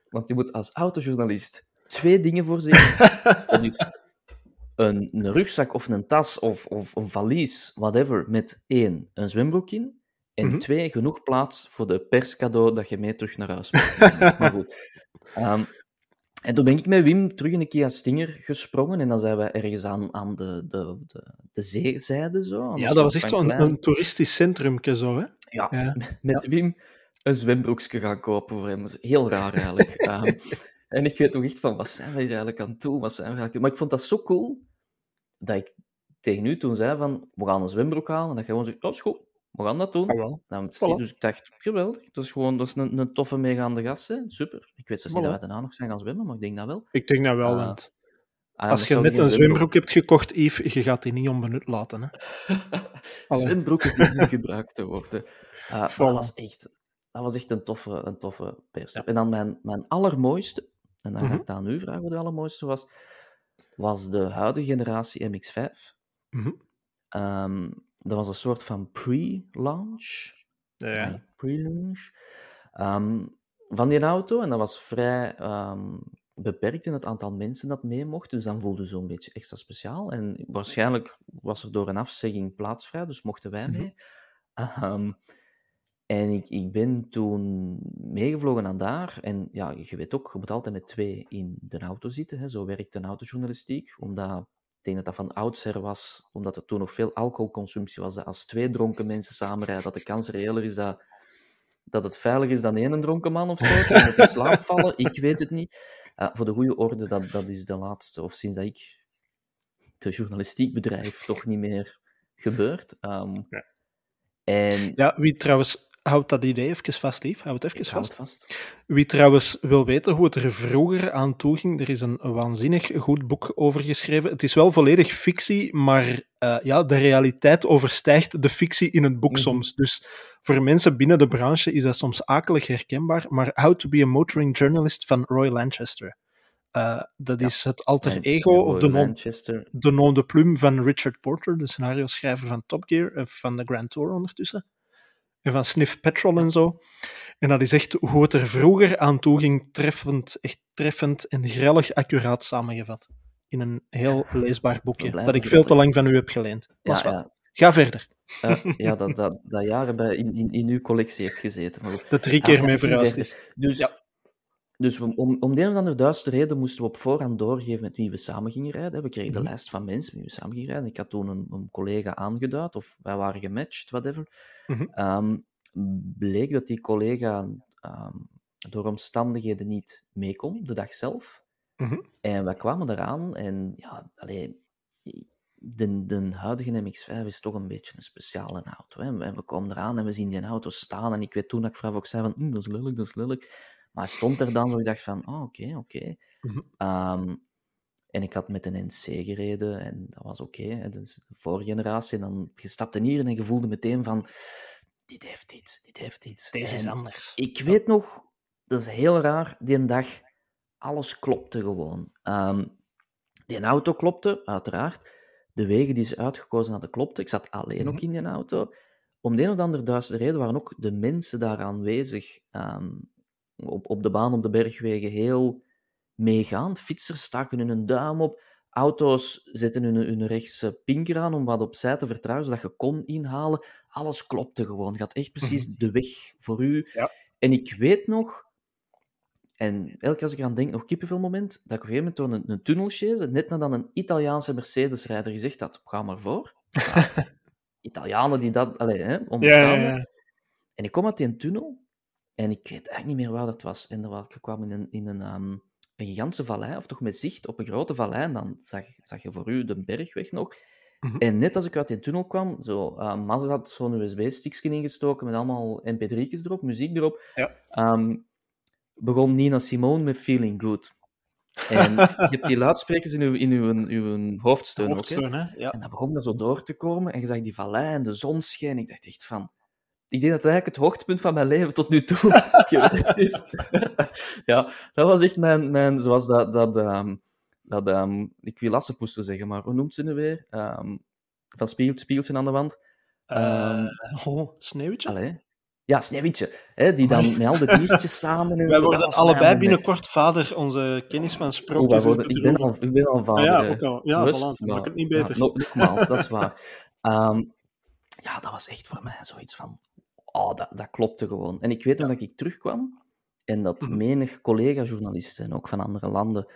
S3: want je moet als autojournalist twee dingen voorzien. Dat is een, een rugzak of een tas of, of een valies, whatever, met één, een zwembroek in. En
S2: Mhm.
S3: twee, genoeg plaats voor de perscadeau dat je mee terug naar huis moet. Maar goed. Ehm, en toen ben ik met Wim terug in de Kia Stinger gesprongen. En dan zijn we ergens aan, aan de, de, de, de zeezijde zo. aan een
S2: Ja, dat was echt zo'n
S3: klein-
S2: een toeristisch centrumke zo, hè?
S3: ja,
S2: Ja.
S3: met Wim een zwembroekje gaan kopen voor hem. Dat is heel raar eigenlijk. Ehm, en ik weet nog echt van, wat zijn we hier eigenlijk aan toe? Wat zijn we eigenlijk... Maar ik vond dat zo cool, dat ik tegen u toen zei van, we gaan een zwembroek halen. En dat je gewoon zegt, dat is goed, we gaan dat doen.
S2: Ah, wel.
S3: Nou,
S2: Voilà.
S3: Dus ik dacht, geweldig, dat is gewoon dat is een, een toffe meegaande gast. Hè. Super. Ik weet zelfs niet
S2: Voilà.
S3: dat wij daarna nog zijn gaan zwemmen, maar ik denk dat wel.
S2: Ik denk dat wel,
S3: Ah,
S2: want
S3: Ah,
S2: als je net een zwembroek hebt gekocht, Yves, je gaat die niet onbenut laten, hè?
S3: Zwembroeken die niet gebruikt te worden. Uh,
S2: Voilà.
S3: dat was echt, dat was echt een toffe, een toffe pers. En dan mijn, mijn allermooiste, en dan ga
S2: Mhm.
S3: ik het aan u vragen wat de allermooiste was, was de huidige generatie MX-5.
S2: Mhm.
S3: Ehm, dat was een soort van pre-launch.
S2: Ja.
S3: Nee, pre-launch. Ehm, van die auto. En dat was vrij ehm, beperkt in het aantal mensen dat mee mocht. Dus dan voelde zo'n beetje extra speciaal. En waarschijnlijk was er door een afzegging plaatsvrij, dus mochten wij
S2: Mhm.
S3: mee. En ik, ik ben toen meegevlogen naar daar. En ja, je weet ook, je moet altijd met twee in de auto zitten. Hè. Zo werkt de autojournalistiek. Omdat, ik denk dat dat van oudsher was, omdat er toen nog veel alcoholconsumptie was. Dat als twee dronken mensen samenrijden, dat de kans reëler is dat, dat het veiliger is dan één dronken man of zo. Dat het in slaap vallen, ik weet het niet. Uh, voor de goede orde, dat, dat is de laatste, of sinds dat ik de journalistiek bedrijf, toch niet meer gebeurd. Um,
S2: ja.
S3: En...
S2: ja, wie trouwens, houdt dat idee even vast, Yves, houd het even
S3: Ik
S2: vast. Wie trouwens wil weten hoe het er vroeger aan toe ging, er is een waanzinnig goed boek over geschreven. Het is wel volledig fictie, maar uh, ja, de realiteit overstijgt de fictie in het boek
S3: Mhm.
S2: soms. Dus voor mensen binnen de branche is dat soms akelig herkenbaar. Maar How to be a Motoring Journalist van Roy Lanchester. Uh, dat
S3: Ja.
S2: is het alter
S3: En
S2: ego of de nom,
S3: Manchester.
S2: de nom de plume van Richard Porter, de scenario-schrijver van Top Gear, uh, van de Grand Tour ondertussen. En van Sniff Petrol en zo. En dat is echt hoe het er vroeger aan toe ging, treffend, echt treffend en grellig accuraat samengevat. In een heel leesbaar boekje, dat ik veel te lang van u heb geleend.
S3: Ja,
S2: Was wat.
S3: ja,
S2: Ga verder.
S3: uh, ja dat, dat, dat jaren bij, in, in, in uw collectie heeft gezeten. Maar goed.
S2: Dat drie
S3: Ah,
S2: keer
S3: ja,
S2: mee verhuisd is.
S3: Dus
S2: Ja.
S3: Dus we, om, om de een of andere duistere reden moesten we op voorhand doorgeven met wie we samen gingen rijden. We kregen de
S2: Mhm.
S3: lijst van mensen met wie we samen gingen rijden. Ik had toen een, een collega aangeduid, of wij waren gematcht, whatever. Ehm, bleek dat die collega ehm, door omstandigheden niet mee kon, de dag zelf.
S2: Mhm.
S3: En wij kwamen eraan en ja, allee, de, de huidige MX-5 is toch een beetje een speciale auto. Hè. En we komen eraan en we zien die auto staan. En ik weet toen dat ik vooraf ook zei van, "Hm, dat is lelijk, dat is lelijk. Maar stond er dan, zo ik dacht van, oh, oké, oké.
S2: Mhm.
S3: Ehm, en ik had met een NC gereden en dat was oké. dus de vorige generatie. En dan, je stapte hier en je voelde meteen van, dit heeft iets, dit heeft iets.
S2: Deze is anders.
S3: ik weet nog, dat is heel raar, die dag, alles klopte gewoon. Ehm, die auto klopte, uiteraard. De wegen die ze uitgekozen hadden klopten. Ik zat alleen ook
S2: Mhm.
S3: in die auto. Om de een of andere duistere reden waren ook de mensen daar aanwezig ehm, op, op de baan, op de bergwegen, heel meegaand. Fietsers staken hun duim op. Auto's zetten hun, hun rechtse pinker aan om wat opzij te vertrouwen, zodat je kon inhalen. Alles klopte gewoon. Je had echt precies de weg voor u.
S2: Ja.
S3: En ik weet nog, en elke keer als ik eraan denk, nog kippenvel moment, dat ik op een gegeven moment door een, een tunnel chaise, net nadat een Italiaanse Mercedes-rijder gezegd had, ga maar voor. Ja, Italianen die dat, allee, hè,
S2: ja.
S3: En ik kom uit die tunnel en ik weet eigenlijk niet meer waar dat was. En dat was- ik kwam in een, in een, ehm, een gigantische vallei, of toch met zicht op een grote vallei. En dan zag, zag je voor u de bergweg nog.
S2: Mhm.
S3: En net als ik uit die tunnel kwam, zo, uh, Mazda had zo'n USB-stickje ingestoken met allemaal mp3'tjes erop, muziek erop.
S2: Ja.
S3: Ehm, begon Nina Simone met Feeling Good. En je hebt die luidsprekers in uw, in uw, uw hoofdsteun ook, hè?
S2: Hoofdsteun, hè? Ja.
S3: En dan begon dat zo door te komen en je zag die vallei en de zon scheen. Ik dacht echt van... Ik denk dat het eigenlijk het hoogtepunt van mijn leven tot nu toe geweest is. ja, dat was echt mijn... mijn zoals dat... dat, ehm, dat ehm, ik wil Assepoester zeggen, maar hoe noemt ze nu weer? Ehm, van Spieltje, Spieltje aan de wand.
S2: Eh, oh, sneeuwtje?
S3: Allee. Ja, Sneeuwwitje. Hè, die dan met al die diertjes samen... En
S2: Wij
S3: dat
S2: worden allebei binnenkort vader. Onze kennis van
S3: wij
S2: sprookjes is
S3: ik, ben al, ik ben al vader.
S2: Ah, ja,
S3: hè.
S2: ook al. Ja,
S3: Bewust,
S2: voilà, maakt het niet
S3: ja,
S2: beter.
S3: no- nogmaals, dat is waar. Ja, dat was echt voor mij zoiets van... Oh, dat, dat klopte gewoon. En ik weet nog dat ik terugkwam en dat
S2: Mhm.
S3: menig collega-journalisten, en ook van andere landen,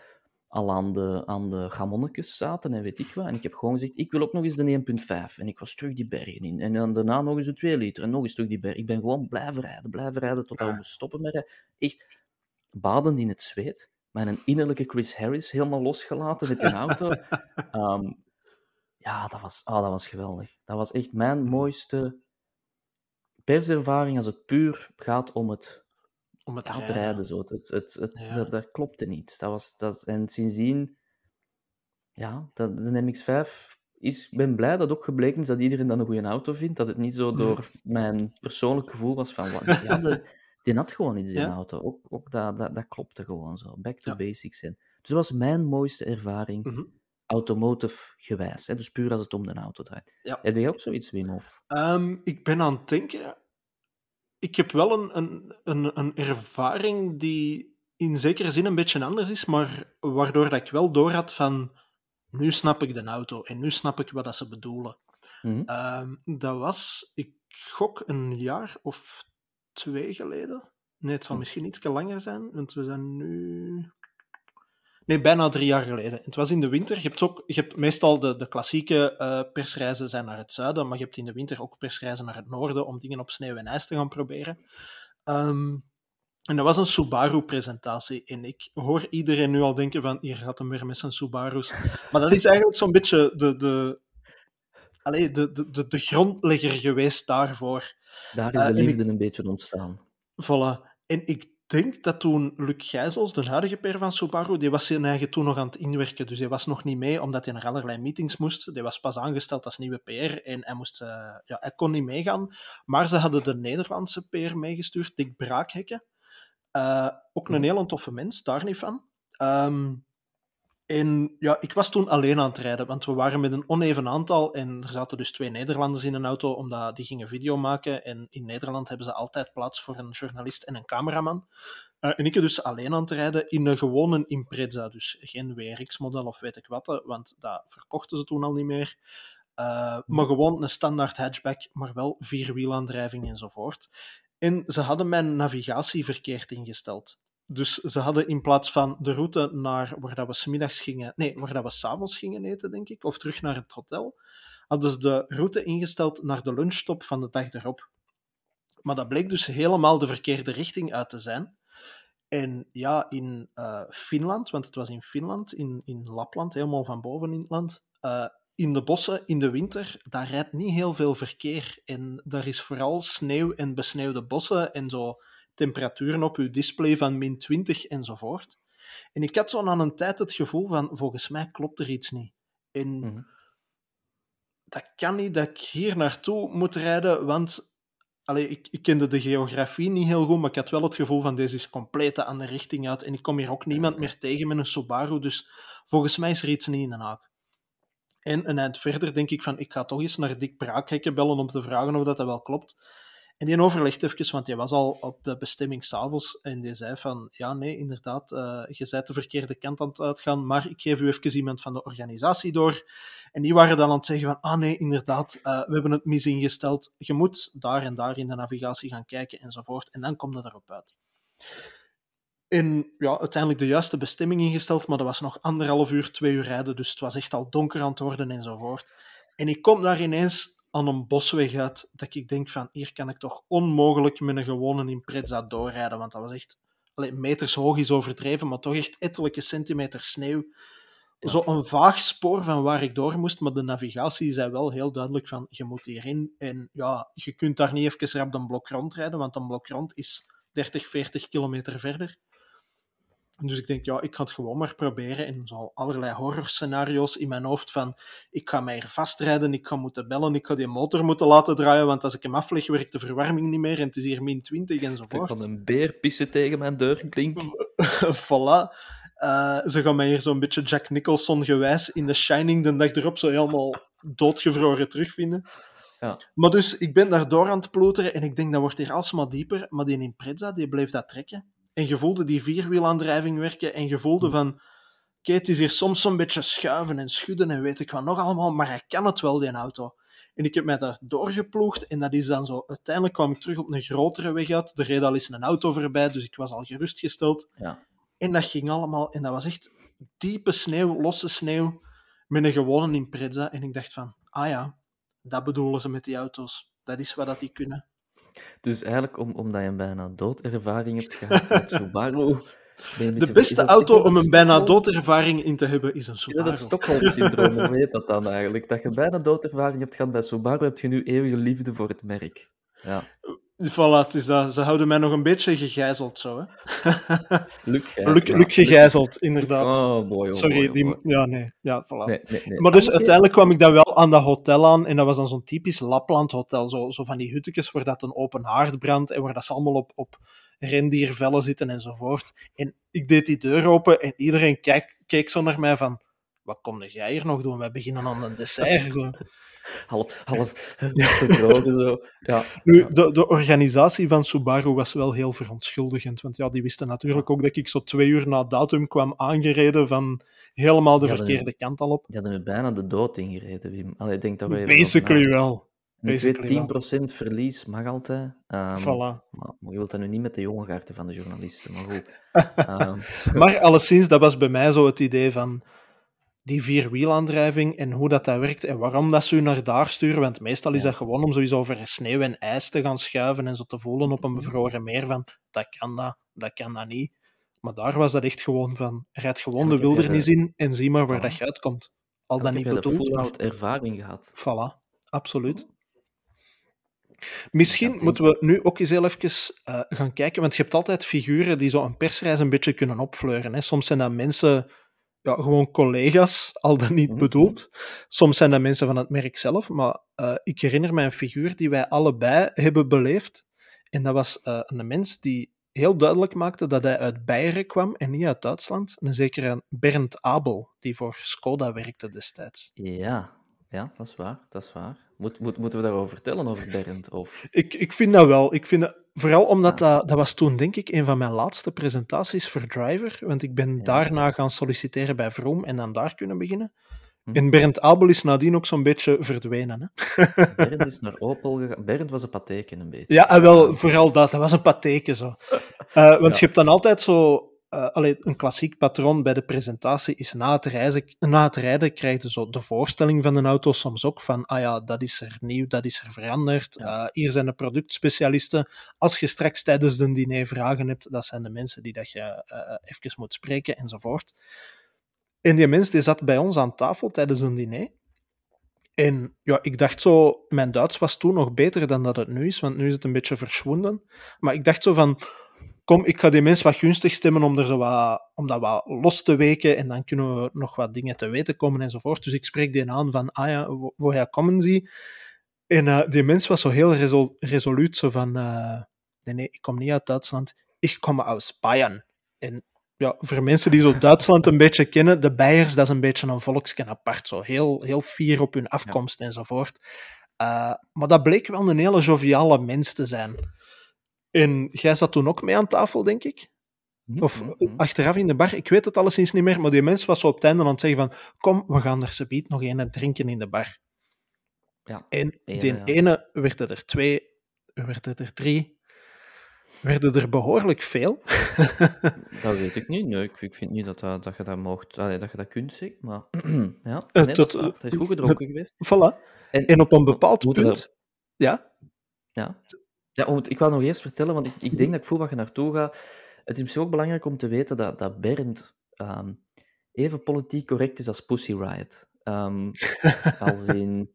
S3: al aan de, aan de gamonnetjes zaten en weet ik wat. En ik heb gewoon gezegd, ik wil ook nog eens de 1.5. En ik was terug die bergen in. En dan daarna nog eens de 2 liter en nog eens terug die berg. Ik ben gewoon blijven rijden, blijven rijden, totdat we
S2: Ja.
S3: moesten stoppen met rijden. Echt badend in het zweet. Mijn innerlijke Chris Harris helemaal losgelaten met die auto. Ehm, ja, dat was, ah, dat was geweldig. Dat was echt mijn mooiste perservaring als het puur gaat om het
S2: Om het rijden.
S3: rijden. Zo. Het, het, het, het,
S2: Ja.
S3: dat, daar klopte niets. Dat was, dat, en sindsdien, ja, dat, de MX-5 is... Ik ben blij dat ook gebleken is dat iedereen dat een goede auto vindt. Dat het niet zo door mijn persoonlijk gevoel was van... wat- Ja, de, die had gewoon iets in
S2: Ja.
S3: de auto. Ook, ook dat, dat, dat klopte gewoon zo. Back to basics. En, dus dat was mijn mooiste ervaring,
S2: Mhm.
S3: Automotive gewijs. Hè? Dus puur als het om de auto draait.
S2: Ja.
S3: Heb jij ook zoiets, Wim? Of?
S2: Ehm, ik ben aan het denken. Ik heb wel een, een, een, een ervaring die in zekere zin een beetje anders is, maar waardoor dat ik wel doorhad van nu snap ik de auto en nu snap ik wat dat ze bedoelen.
S3: Mhm.
S2: Ehm, dat was, ik gok, een jaar of twee geleden. Nee, het zal misschien iets langer zijn, want we zijn nu. Nee, bijna drie jaar geleden. Het was in de winter. Je hebt, ook, je hebt meestal de, de klassieke eh, persreizen zijn naar het zuiden, maar je hebt in de winter ook persreizen naar het noorden om dingen op sneeuw en ijs te gaan proberen. Ehm, en dat was een Subaru-presentatie. En ik hoor iedereen nu al denken van, hier gaat hem weer met zijn Subaru's. Maar dat is eigenlijk zo'n beetje de, de, allee, de, de, de, de grondlegger geweest daarvoor.
S3: Daar is
S2: Eh,
S3: de
S2: ik-
S3: liefde een beetje ontstaan.
S2: Voilà. En ik denk dat toen Luc Gijzels, de huidige per van Subaru, die was zijn eigen toen nog aan het inwerken. Dus hij was nog niet mee, omdat hij naar allerlei meetings moest. Die was pas aangesteld als nieuwe PR en hij, moest, eh, ja, hij kon niet meegaan. Maar ze hadden de Nederlandse PR meegestuurd, Dick Braakhekken. Eh, ook een
S3: Mhm.
S2: heel toffe mens, daar niet van. Ehm, en ja, ik was toen alleen aan het rijden, want we waren met een oneven aantal en er zaten dus twee Nederlanders in een auto, omdat die gingen video maken. En in Nederland hebben ze altijd plaats voor een journalist en een cameraman. Eh, en ik dus alleen aan het rijden in een gewone Impreza, dus geen WRX-model of weet ik wat, eh, want dat verkochten ze toen al niet meer. Eh, maar gewoon een standaard hatchback, maar wel vierwielaandrijving enzovoort. En ze hadden mijn navigatie verkeerd ingesteld. Dus ze hadden in plaats van de route naar waar dat we smiddags gingen, nee, waar dat we s'avonds gingen eten, denk ik, of terug naar het hotel, hadden ze de route ingesteld naar de lunchstop van de dag erop. Maar dat bleek dus helemaal de verkeerde richting uit te zijn. En ja, in uh, Finland, want het was in Finland, in, in Lapland, helemaal van boven in het land, uh, in de bossen in de winter, daar rijdt niet heel veel verkeer. En daar is vooral sneeuw en besneeuwde bossen en zo temperaturen op uw display van min 20 enzovoort. En ik had zo aan een tijd het gevoel van, volgens mij klopt er iets niet. En mm dat kan niet dat ik hier naartoe moet rijden, want Allee, ik, ik, kende de geografie niet heel goed, maar ik had wel het gevoel van deze is compleet de andere richting uit. En ik kom hier ook niemand meer tegen met een Subaru, dus volgens mij is er iets niet in de haak. En een eind verder denk ik van, ik ga toch eens naar Dick Braakhekken bellen om te vragen of dat, dat wel klopt. En die overlegt even, want hij was al op de bestemming s'avonds en die zei van, ja, nee, inderdaad, uh, je bent de verkeerde kant aan het uitgaan, maar ik geef u even iemand van de organisatie door. En die waren dan aan het zeggen van, ah nee, inderdaad, uh, we hebben het mis ingesteld. Je moet daar en daar in de navigatie gaan kijken enzovoort. En dan komt het erop uit. En ja, uiteindelijk de juiste bestemming ingesteld, maar dat was nog anderhalf uur, twee uur rijden, dus het was echt al donker aan het worden enzovoort. En ik kom daar ineens aan een bosweg uit, dat ik denk van, hier kan ik toch onmogelijk met een gewone Impreza doorrijden, want dat was echt, allee, meters hoog is overdreven, maar toch echt ettelijke centimeter sneeuw. Ja. Zo een vaag spoor van waar ik door moest, maar de navigatie zei wel heel duidelijk van, je moet hierin. En ja, je kunt daar niet even rap een blok rondrijden, want een blok rond is 30, 40 kilometer verder. Dus ik denk, ja, ik ga het gewoon maar proberen. En zo allerlei horrorscenario's in mijn hoofd van, ik ga mij hier vastrijden, ik ga moeten bellen, ik ga die motor moeten laten draaien, want als ik hem afleg, werkt de verwarming niet meer en het is hier min 20 enzovoort.
S3: Ik van een beer pissen tegen mijn deur klink.
S2: voilà. Uh, ze gaan mij hier zo'n beetje Jack Nicholson gewijs in The Shining de dag erop zo helemaal doodgevroren terugvinden.
S3: Ja.
S2: Maar dus, ik ben daar door aan het ploeteren en ik denk, dat wordt hier alsmaar dieper. Maar die Impreza, die bleef dat trekken. En je voelde die vierwielaandrijving werken en je voelde van... Oké, het is hier soms zo'n beetje schuiven en schudden en weet ik wat nog allemaal, maar hij kan het wel, die auto. En ik heb mij daar doorgeploegd en dat is dan zo... Uiteindelijk kwam ik terug op een grotere weg uit. Er reed al eens een auto voorbij, dus ik was al gerustgesteld.
S3: Ja.
S2: En dat ging allemaal... En dat was echt diepe sneeuw, losse sneeuw, met een gewone Impreza. En ik dacht van, ah ja, dat bedoelen ze met die auto's. Dat is wat dat die kunnen.
S3: Dus eigenlijk, om, omdat je een bijna doodervaring hebt gehad met Subaru...
S2: De beste dat, auto om een bijna doodervaring in te hebben is een Subaru.
S3: Ja, dat Stockholm-syndroom, hoe heet dat dan eigenlijk? Dat je bijna doodervaring hebt gehad bij Subaru, heb je nu eeuwige liefde voor het merk. Ja.
S2: Voilà, is dat. Ze houden mij nog een beetje gegijzeld zo, hè.
S3: Luc,
S2: Luc, Luc gegijzeld, inderdaad.
S3: Oh, boy, oh,
S2: Sorry,
S3: boy, oh,
S2: die...
S3: boy.
S2: Ja, nee. Ja, voilà.
S3: Nee, nee, nee.
S2: Maar dus uiteindelijk kwam ik dan wel aan dat hotel aan, en dat was dan zo'n typisch Lapland hotel, zo, zo van die huttekes waar dat een open haard brandt, en waar dat ze allemaal op, op rendiervellen zitten enzovoort. En ik deed die deur open, en iedereen keek, keek zo naar mij van, wat kom jij hier nog doen? Wij beginnen aan een dessert, zo
S3: half, half bevroren zo. Ja.
S2: Nu, de, de organisatie van Subaru was wel heel verontschuldigend, want ja, die wisten natuurlijk ook dat ik zo twee uur na datum kwam aangereden van helemaal de verkeerde kant al op.
S3: Die hadden nu bijna de dood ingereden, Wim. Allee, denk dat we
S2: Basically wel.
S3: Ik weet, 10% verlies mag altijd. Um,
S2: voilà.
S3: maar, maar, je wilt dat nu niet met de jonge van de journalisten, maar goed.
S2: um, maar alleszins, dat was bij mij zo het idee van die vierwielaandrijving en hoe dat, dat werkt en waarom dat ze u naar daar sturen. Want meestal is dat gewoon om sowieso over sneeuw en ijs te gaan schuiven en zo te voelen op een bevroren meer van dat kan dat, dat kan dat niet. Maar daar was dat echt gewoon van, rijd gewoon de wildernis in en zie maar waar dat je uitkomt. Al dan niet bedoeld.
S3: Ik heb ervaring gehad.
S2: Voilà, absoluut. Misschien moeten we nu ook eens heel even uh, gaan kijken, want je hebt altijd figuren die zo een persreis een beetje kunnen opfleuren. Hè. Soms zijn dat mensen ja, gewoon collega's, al dan niet mhm. bedoeld. Soms zijn dat mensen van het merk zelf, maar uh, ik herinner me een figuur die wij allebei hebben beleefd. En dat was uh, een mens die heel duidelijk maakte dat hij uit Beieren kwam en niet uit Duitsland. Een zekere Bernd Abel, die voor Skoda werkte destijds.
S3: Ja, ja dat is waar. Dat is waar. Moet, moet, moeten we daarover vertellen, over Bernd? Of...
S2: ik, ik vind dat wel. Ik vind dat, vooral omdat dat, dat was toen, denk ik, een van mijn laatste presentaties voor Driver. Want ik ben daarna gaan solliciteren bij Vroom en dan daar kunnen beginnen.
S3: Mhm.
S2: En Bernd Abel is nadien ook zo'n beetje verdwenen. Hè?
S3: Bernd is naar Opel gegaan. Bernd was een patheken een beetje.
S2: Ja, en wel, vooral dat. Dat was een patheken zo. Eh, want
S3: Ja.
S2: je hebt dan altijd zo... eh, allee, een klassiek patroon bij de presentatie is na het, reizen, na het rijden krijg je zo de voorstelling van een auto soms ook van ah ja, dat is er nieuw, dat is er veranderd.
S3: Ja.
S2: Eh, hier zijn de productspecialisten. Als je straks tijdens de diner vragen hebt, dat zijn de mensen die dat je eh even moet spreken enzovoort. En die mens die zat bij ons aan tafel tijdens een diner. En ja, ik dacht zo, mijn Duits was toen nog beter dan dat het nu is, want nu is het een beetje verschwonden. Maar ik dacht zo van, kom, ik ga die mens wat gunstig stemmen om, er zo wat, om dat wat los te weken en dan kunnen we nog wat dingen te weten komen enzovoort. Dus ik spreek die aan van, ah ja, woher komen ze? En eh, die mens was zo heel resol- resoluut, zo van, eh, nee, nee, ik kom niet uit Duitsland, ik kom uit Bayern. En ja, voor mensen die zo Duitsland een beetje kennen, de Beiers, dat is een beetje een volksken apart. Zo heel, heel fier op hun afkomst enzovoort. Eh, maar dat bleek wel een hele joviale mens te zijn. En jij zat toen ook mee aan tafel, denk ik?
S3: Mhm,
S2: Of
S3: mhm, mhm.
S2: achteraf in de bar, ik weet het alleszins niet meer, maar die mens was zo op het einde aan het zeggen van kom, we gaan er subiet nog een drinken in de bar.
S3: Ja.
S2: En
S3: Ene,
S2: die
S3: ja.
S2: ene werden er twee, werden er drie, werden er behoorlijk veel.
S3: Dat weet ik niet. Nee, ik, ik vind niet dat, dat, dat je dat mocht, allee, dat je dat kunt zeggen, maar ja,
S2: Eh,
S3: dat is goed gedronken geweest.
S2: Voilà.
S3: En,
S2: En op een bepaald punt... Ja?
S3: Ja, ja om het- ik wou nog eerst vertellen, want ik, ik denk dat ik voel wat je naartoe gaat. Het is misschien ook belangrijk om te weten dat, dat Bernd ehm, even politiek correct is als Pussy Riot. Ehm, als in...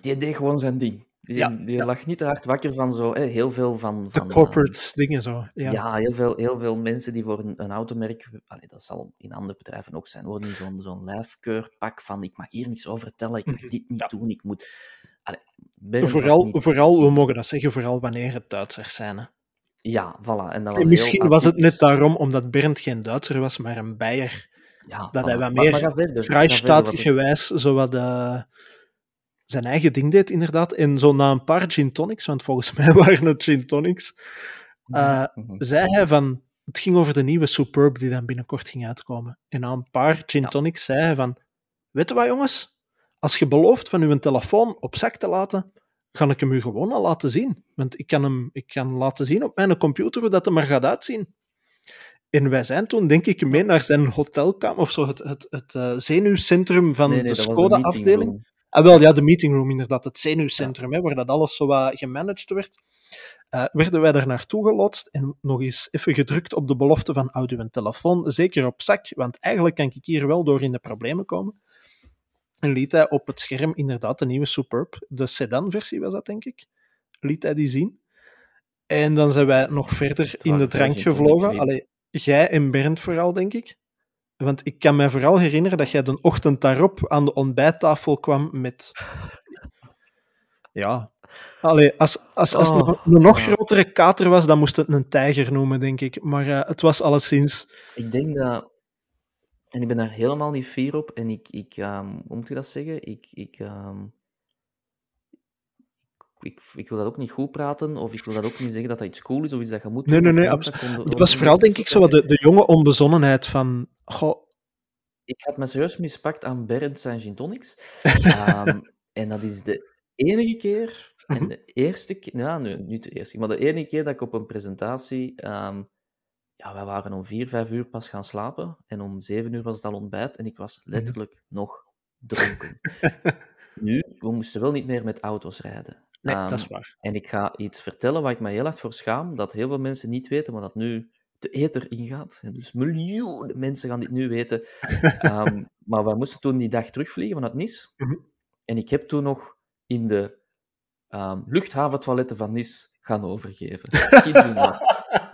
S3: Die deed gewoon zijn ding. Die,
S2: Ja,
S3: die
S2: ja.
S3: lag niet te hard wakker van zo... hè, heel veel van...
S2: De corporate dingen zo. Ja.
S3: ja, heel, veel, heel veel mensen die voor een, een automerk... Allee, dat zal in andere bedrijven ook zijn. Worden in zo'n zo'n lijfkeurpak van ik mag hier niks over vertellen, ik mag
S2: Mhm,
S3: dit niet
S2: ja.
S3: doen, ik moet... Allee,
S2: Vooral,
S3: niet-
S2: vooral, we mogen dat zeggen, vooral wanneer het Duitsers zijn. Hè.
S3: Ja, voilà. En, dat was
S2: En misschien
S3: heel
S2: was het net daarom, omdat Bernd geen Duitser was, maar een Beier.
S3: Ja,
S2: dat
S3: voilà.
S2: hij wat meer
S3: maar ga verder, ga verder,
S2: Vrijstatig
S3: wat ik-
S2: gewijs zo wat eh, zijn eigen ding deed, inderdaad. En zo na een paar gin tonics, want volgens mij waren het gin tonics, eh,
S3: Mhm.
S2: zei hij van... Het ging over de nieuwe Superb die dan binnenkort ging uitkomen. En na een paar gin
S3: Ja.
S2: tonics zei hij van... Weet je wat, jongens? Als je belooft van uw telefoon op zak te laten, ga ik hem u gewoon al laten zien. Want ik kan hem ik kan laten zien op mijn computer hoe dat er maar gaat uitzien. En wij zijn toen, denk ik, mee naar zijn hotelkamer, of zo, het, het, het eh, zenuwcentrum van
S3: Nee, nee,
S2: de Skoda-afdeling.
S3: Meetingroom.
S2: Ah, wel, ja, de meetingroom inderdaad, het zenuwcentrum, hè, waar dat alles zo wat gemanaged werd. Eh, werden wij daar naartoe gelotst en nog eens even gedrukt op de belofte van houd uw telefoon zeker op zak, want eigenlijk kan ik hier wel door in de problemen komen. En liet hij op het scherm inderdaad de nieuwe Superb, de sedan-versie was dat, denk ik, liet hij die zien. En dan zijn wij nog verder in de drank gevlogen. Allee, jij en Bernd vooral, denk ik. Want ik kan me vooral herinneren dat jij de ochtend daarop aan de ontbijttafel kwam met... Ja. Allee, als, als, als het
S3: Oh,
S2: nog een nog grotere kater was, dan moest het een tijger noemen, denk ik. Maar eh, het was alleszins...
S3: Ik denk dat... En ik ben daar helemaal niet fier op. En ik... ik ehm, hoe moet je dat zeggen? Ik... ik ehm, ik, ik wil dat ook niet goed praten, of ik wil dat ook niet zeggen dat dat iets cool is, of iets dat je moet
S2: Nee, nee, nee, absoluut. Het was vooral, denk ik, zo wat de, de jonge onbezonnenheid van... Goh,
S3: Ik had me serieus mispakt aan Bernd zijn gin tonics. Ehm, en dat is de enige keer, en
S2: Mhm.
S3: de eerste keer, ja, nee, niet de eerste, maar de enige keer dat ik op een presentatie, ehm, ja, wij waren om vier, vijf uur pas gaan slapen en om zeven uur was het al ontbijt en ik was
S2: Mhm.
S3: letterlijk nog dronken. Nu, we moesten wel niet meer met auto's rijden.
S2: Nee,
S3: Ehm,
S2: dat is waar.
S3: en ik ga iets vertellen waar ik me heel hard voor schaam, dat heel veel mensen niet weten, maar dat nu de ether ingaat. En dus miljoenen mensen gaan dit nu weten. Ehm, maar wij moesten toen die dag terugvliegen vanuit Nice.
S2: Mhm.
S3: En ik heb toen nog in de ehm, luchthaventoiletten van Nice gaan overgeven. I kid you not.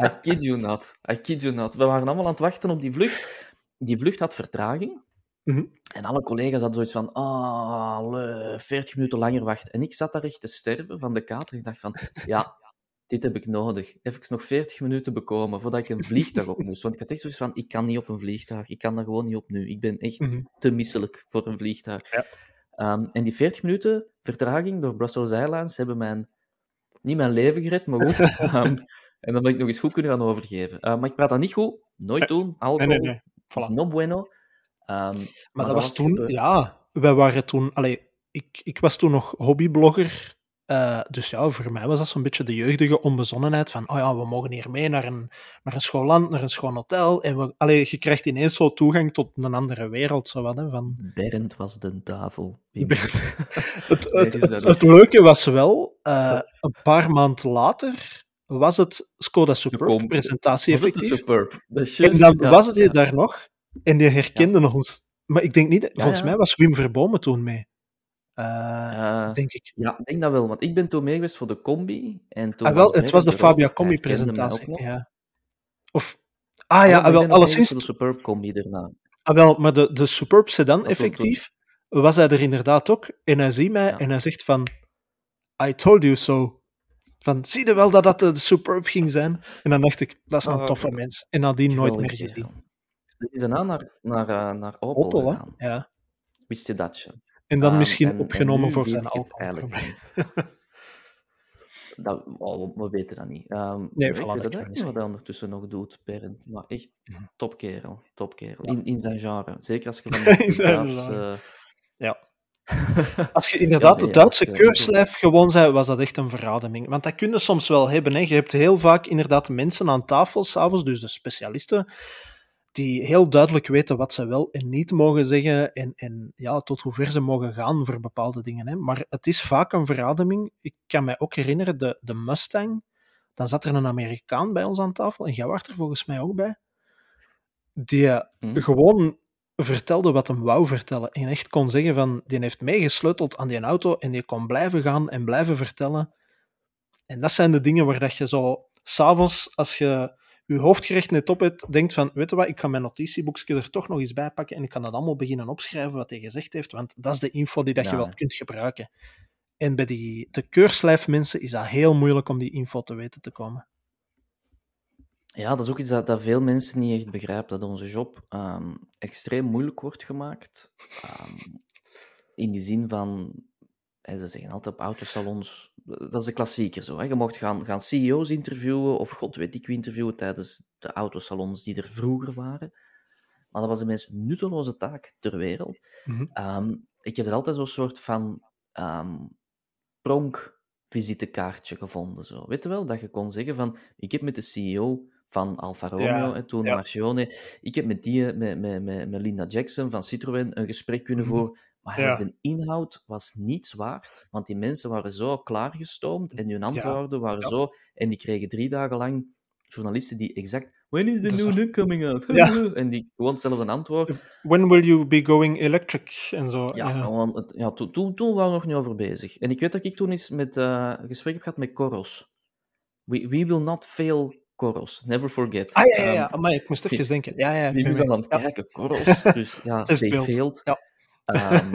S3: I kid you not. I kid you not. We waren allemaal aan het wachten op die vlucht. Die vlucht had vertraging.
S2: Mhm.
S3: En alle collega's hadden zoiets van, ah, le, 40 minuten langer wachten. En ik zat daar echt te sterven van de kater. Ik dacht van, ja, dit heb ik nodig. Even nog 40 minuten bekomen voordat ik een vliegtuig op moest. Want ik had echt zoiets van, ik kan niet op een vliegtuig. Ik kan daar gewoon niet op nu. Ik ben echt
S2: Mhm.
S3: te misselijk voor een vliegtuig.
S2: Ja.
S3: Ehm, en die 40 minuten vertraging door Brussels Airlines hebben mijn, niet mijn leven gered, maar goed. Ehm, en dan ben ik nog eens goed kunnen gaan overgeven. Eh, maar ik praat dat niet goed. Nooit doen. Alcohol
S2: Nee, nee, nee.
S3: is no bueno. Ehm,
S2: Maar, dat was toen, ja, wij waren toen, allee, ik, ik was toen nog hobbyblogger. eh, dus ja, voor mij was dat zo'n beetje de jeugdige onbezonnenheid van, oh ja, we mogen hier mee naar een, naar een schoon land, naar een schoon hotel. En we, allee, je krijgt ineens zo toegang tot een andere wereld, zo wat, hè, van...
S3: Berend was de duivel. Wim.
S2: Het, het, het, het leuke was wel, eh, een paar maanden later was het Skoda Superb presentatie effectief. En dan
S3: ja,
S2: was het hier
S3: ja.
S2: daar nog en die herkende ons. Maar ik denk niet, volgens
S3: ja.
S2: mij was Wim Verbomen toen mee. Eh, denk ik.
S3: Ja, ik denk dat wel, want ik ben toen mee geweest voor de combi. En toen
S2: Ah, wel,
S3: was
S2: het was de. Fabia
S3: Hij
S2: Combi
S3: herkende mij ook
S2: presentatie.
S3: nog.
S2: Ja. Of, ah ja,
S3: maar
S2: ah, wel,
S3: nog
S2: alleszins.
S3: de Superb combi daarna.
S2: Ah, wel, maar de, de Superb Sedan, effectief, was hij er inderdaad ook. En hij ziet mij
S3: Ja.
S2: en hij zegt van, I told you so. Van, zie je wel dat dat de Superb ging zijn? En dan dacht ik, dat is een
S3: Ah,
S2: toffe
S3: oké.
S2: mens. En nadien nooit meer gezien.
S3: Ja. Is daarna naar, naar, eh, naar Opel,
S2: Opel,
S3: gegaan.
S2: Ja.
S3: Wist je dat, je?
S2: En dan
S3: Ehm,
S2: misschien
S3: en- en
S2: opgenomen voor zijn alcoholprobleem.
S3: eigenlijk Dat, oh, we weten dat niet. Ehm
S2: Nee,
S3: ik
S2: voilà,
S3: weet
S2: dat
S3: eigenlijk wat hij ondertussen nog doet, Berend. Maar echt
S2: Mhm.
S3: topkerel. Topkerel.
S2: Ja.
S3: In, in zijn genre. Zeker als je van
S2: In
S3: de Duitse...
S2: genre. Ja. Als je inderdaad
S3: nee,
S2: het Duitse
S3: ja, eh,
S2: keurslijf gewoon zei, was dat echt een verademing. Want dat kun je soms wel hebben. Hè. Je hebt heel vaak inderdaad mensen aan tafel s'avonds, dus de specialisten, die heel duidelijk weten wat ze wel en niet mogen zeggen en, en ja, tot hoe ver ze mogen gaan voor bepaalde dingen. Hè. Maar het is vaak een verademing. Ik kan mij ook herinneren, de, de Mustang, dan zat er een Amerikaan bij ons aan tafel, en jij was er volgens mij ook bij, die eh,
S3: Hm?
S2: gewoon vertelde wat hem wou vertellen. En echt kon zeggen van, die heeft meegesleuteld aan die auto en die kon blijven gaan en blijven vertellen. En dat zijn de dingen waar dat je zo, s'avonds, als je je hoofdgerecht net op hebt, denkt van, weet je wat, ik ga mijn notitieboekje er toch nog eens bij pakken en ik kan dat allemaal beginnen opschrijven wat hij gezegd heeft, want dat is de info die dat je wel kunt gebruiken. En bij die, de keurslijfmensen is dat heel moeilijk om die info te weten te komen.
S3: Ja, dat is ook iets dat, dat veel mensen niet echt begrijpen, dat onze job ehm, extreem moeilijk wordt gemaakt. Ehm, in die zin van, ze zeggen altijd op autosalons, dat is de klassieker zo. Hè? Je mocht gaan, gaan CEO's interviewen of god weet ik wie interviewen tijdens de autosalons die er vroeger waren. Maar dat was de meest nutteloze taak ter wereld.
S2: Mhm.
S3: Ehm, ik heb er altijd zo'n soort van ehm pronkvisitekaartje gevonden. Zo. Weet je wel, dat je kon zeggen van, ik heb met de CEO van Alfa Romeo,
S2: Ja,
S3: hè, toen
S2: ja.
S3: Marchione, ik heb met die, met, met, met, met Linda Jackson van Citroën een gesprek kunnen
S2: Mhm.
S3: voeren. Maar
S2: Ja.
S3: de inhoud was niets waard, want die mensen waren zo klaargestoomd en hun antwoorden waren zo... En die kregen drie dagen lang journalisten die exact... When is the
S2: Dus-
S3: new look coming out?
S2: Ja.
S3: En die gewoon hetzelfde antwoord.
S2: When will you be going electric? En zo.
S3: Ja,
S2: ja.
S3: ja toen, toen, toen waren we nog niet over bezig. En ik weet dat ik toen eens met, eh, een gesprek heb gehad met Coros. We, we will not fail Coros. Never forget.
S2: Ah ja, ja, ja. Maar ik moest even denken. Ja, ja, ik ben
S3: aan het kijken? Coros. Dus ja, they
S2: Testbeeld.
S3: failed.
S2: Ja.
S3: Ehm,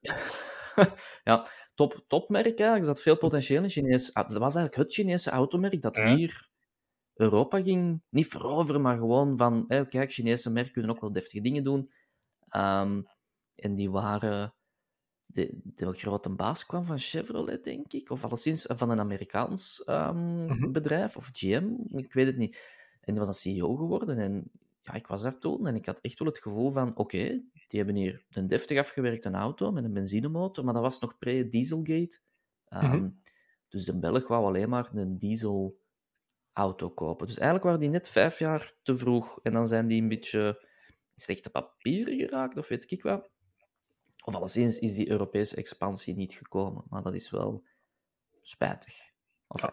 S3: ja, top, topmerk eigenlijk. Er zat veel potentieel in Chinees. ah, Dat was eigenlijk het Chinese automerk dat
S2: Ja.
S3: hier Europa ging, niet veroveren, maar gewoon van, kijk, Chinese merken kunnen ook wel deftige dingen doen. Ehm, en die waren... De, de grote baas kwam van Chevrolet, denk ik. Of alleszins van een Amerikaans ehm,
S2: Mhm.
S3: bedrijf, of GM, ik weet het niet. En die was een CEO geworden. En ja, ik was daar toen en ik had echt wel het gevoel van: oké, die hebben hier een deftig afgewerkte auto met een benzinemotor, maar dat was nog pre-Dieselgate. Ehm,
S2: Mhm.
S3: Dus de Belg wou alleen maar een diesel-auto kopen. Dus eigenlijk waren die net vijf jaar te vroeg. En dan zijn die een beetje slechte papieren geraakt, of weet ik wat. Of alleszins is die Europese expansie niet gekomen. Maar dat is wel spijtig. Enfin,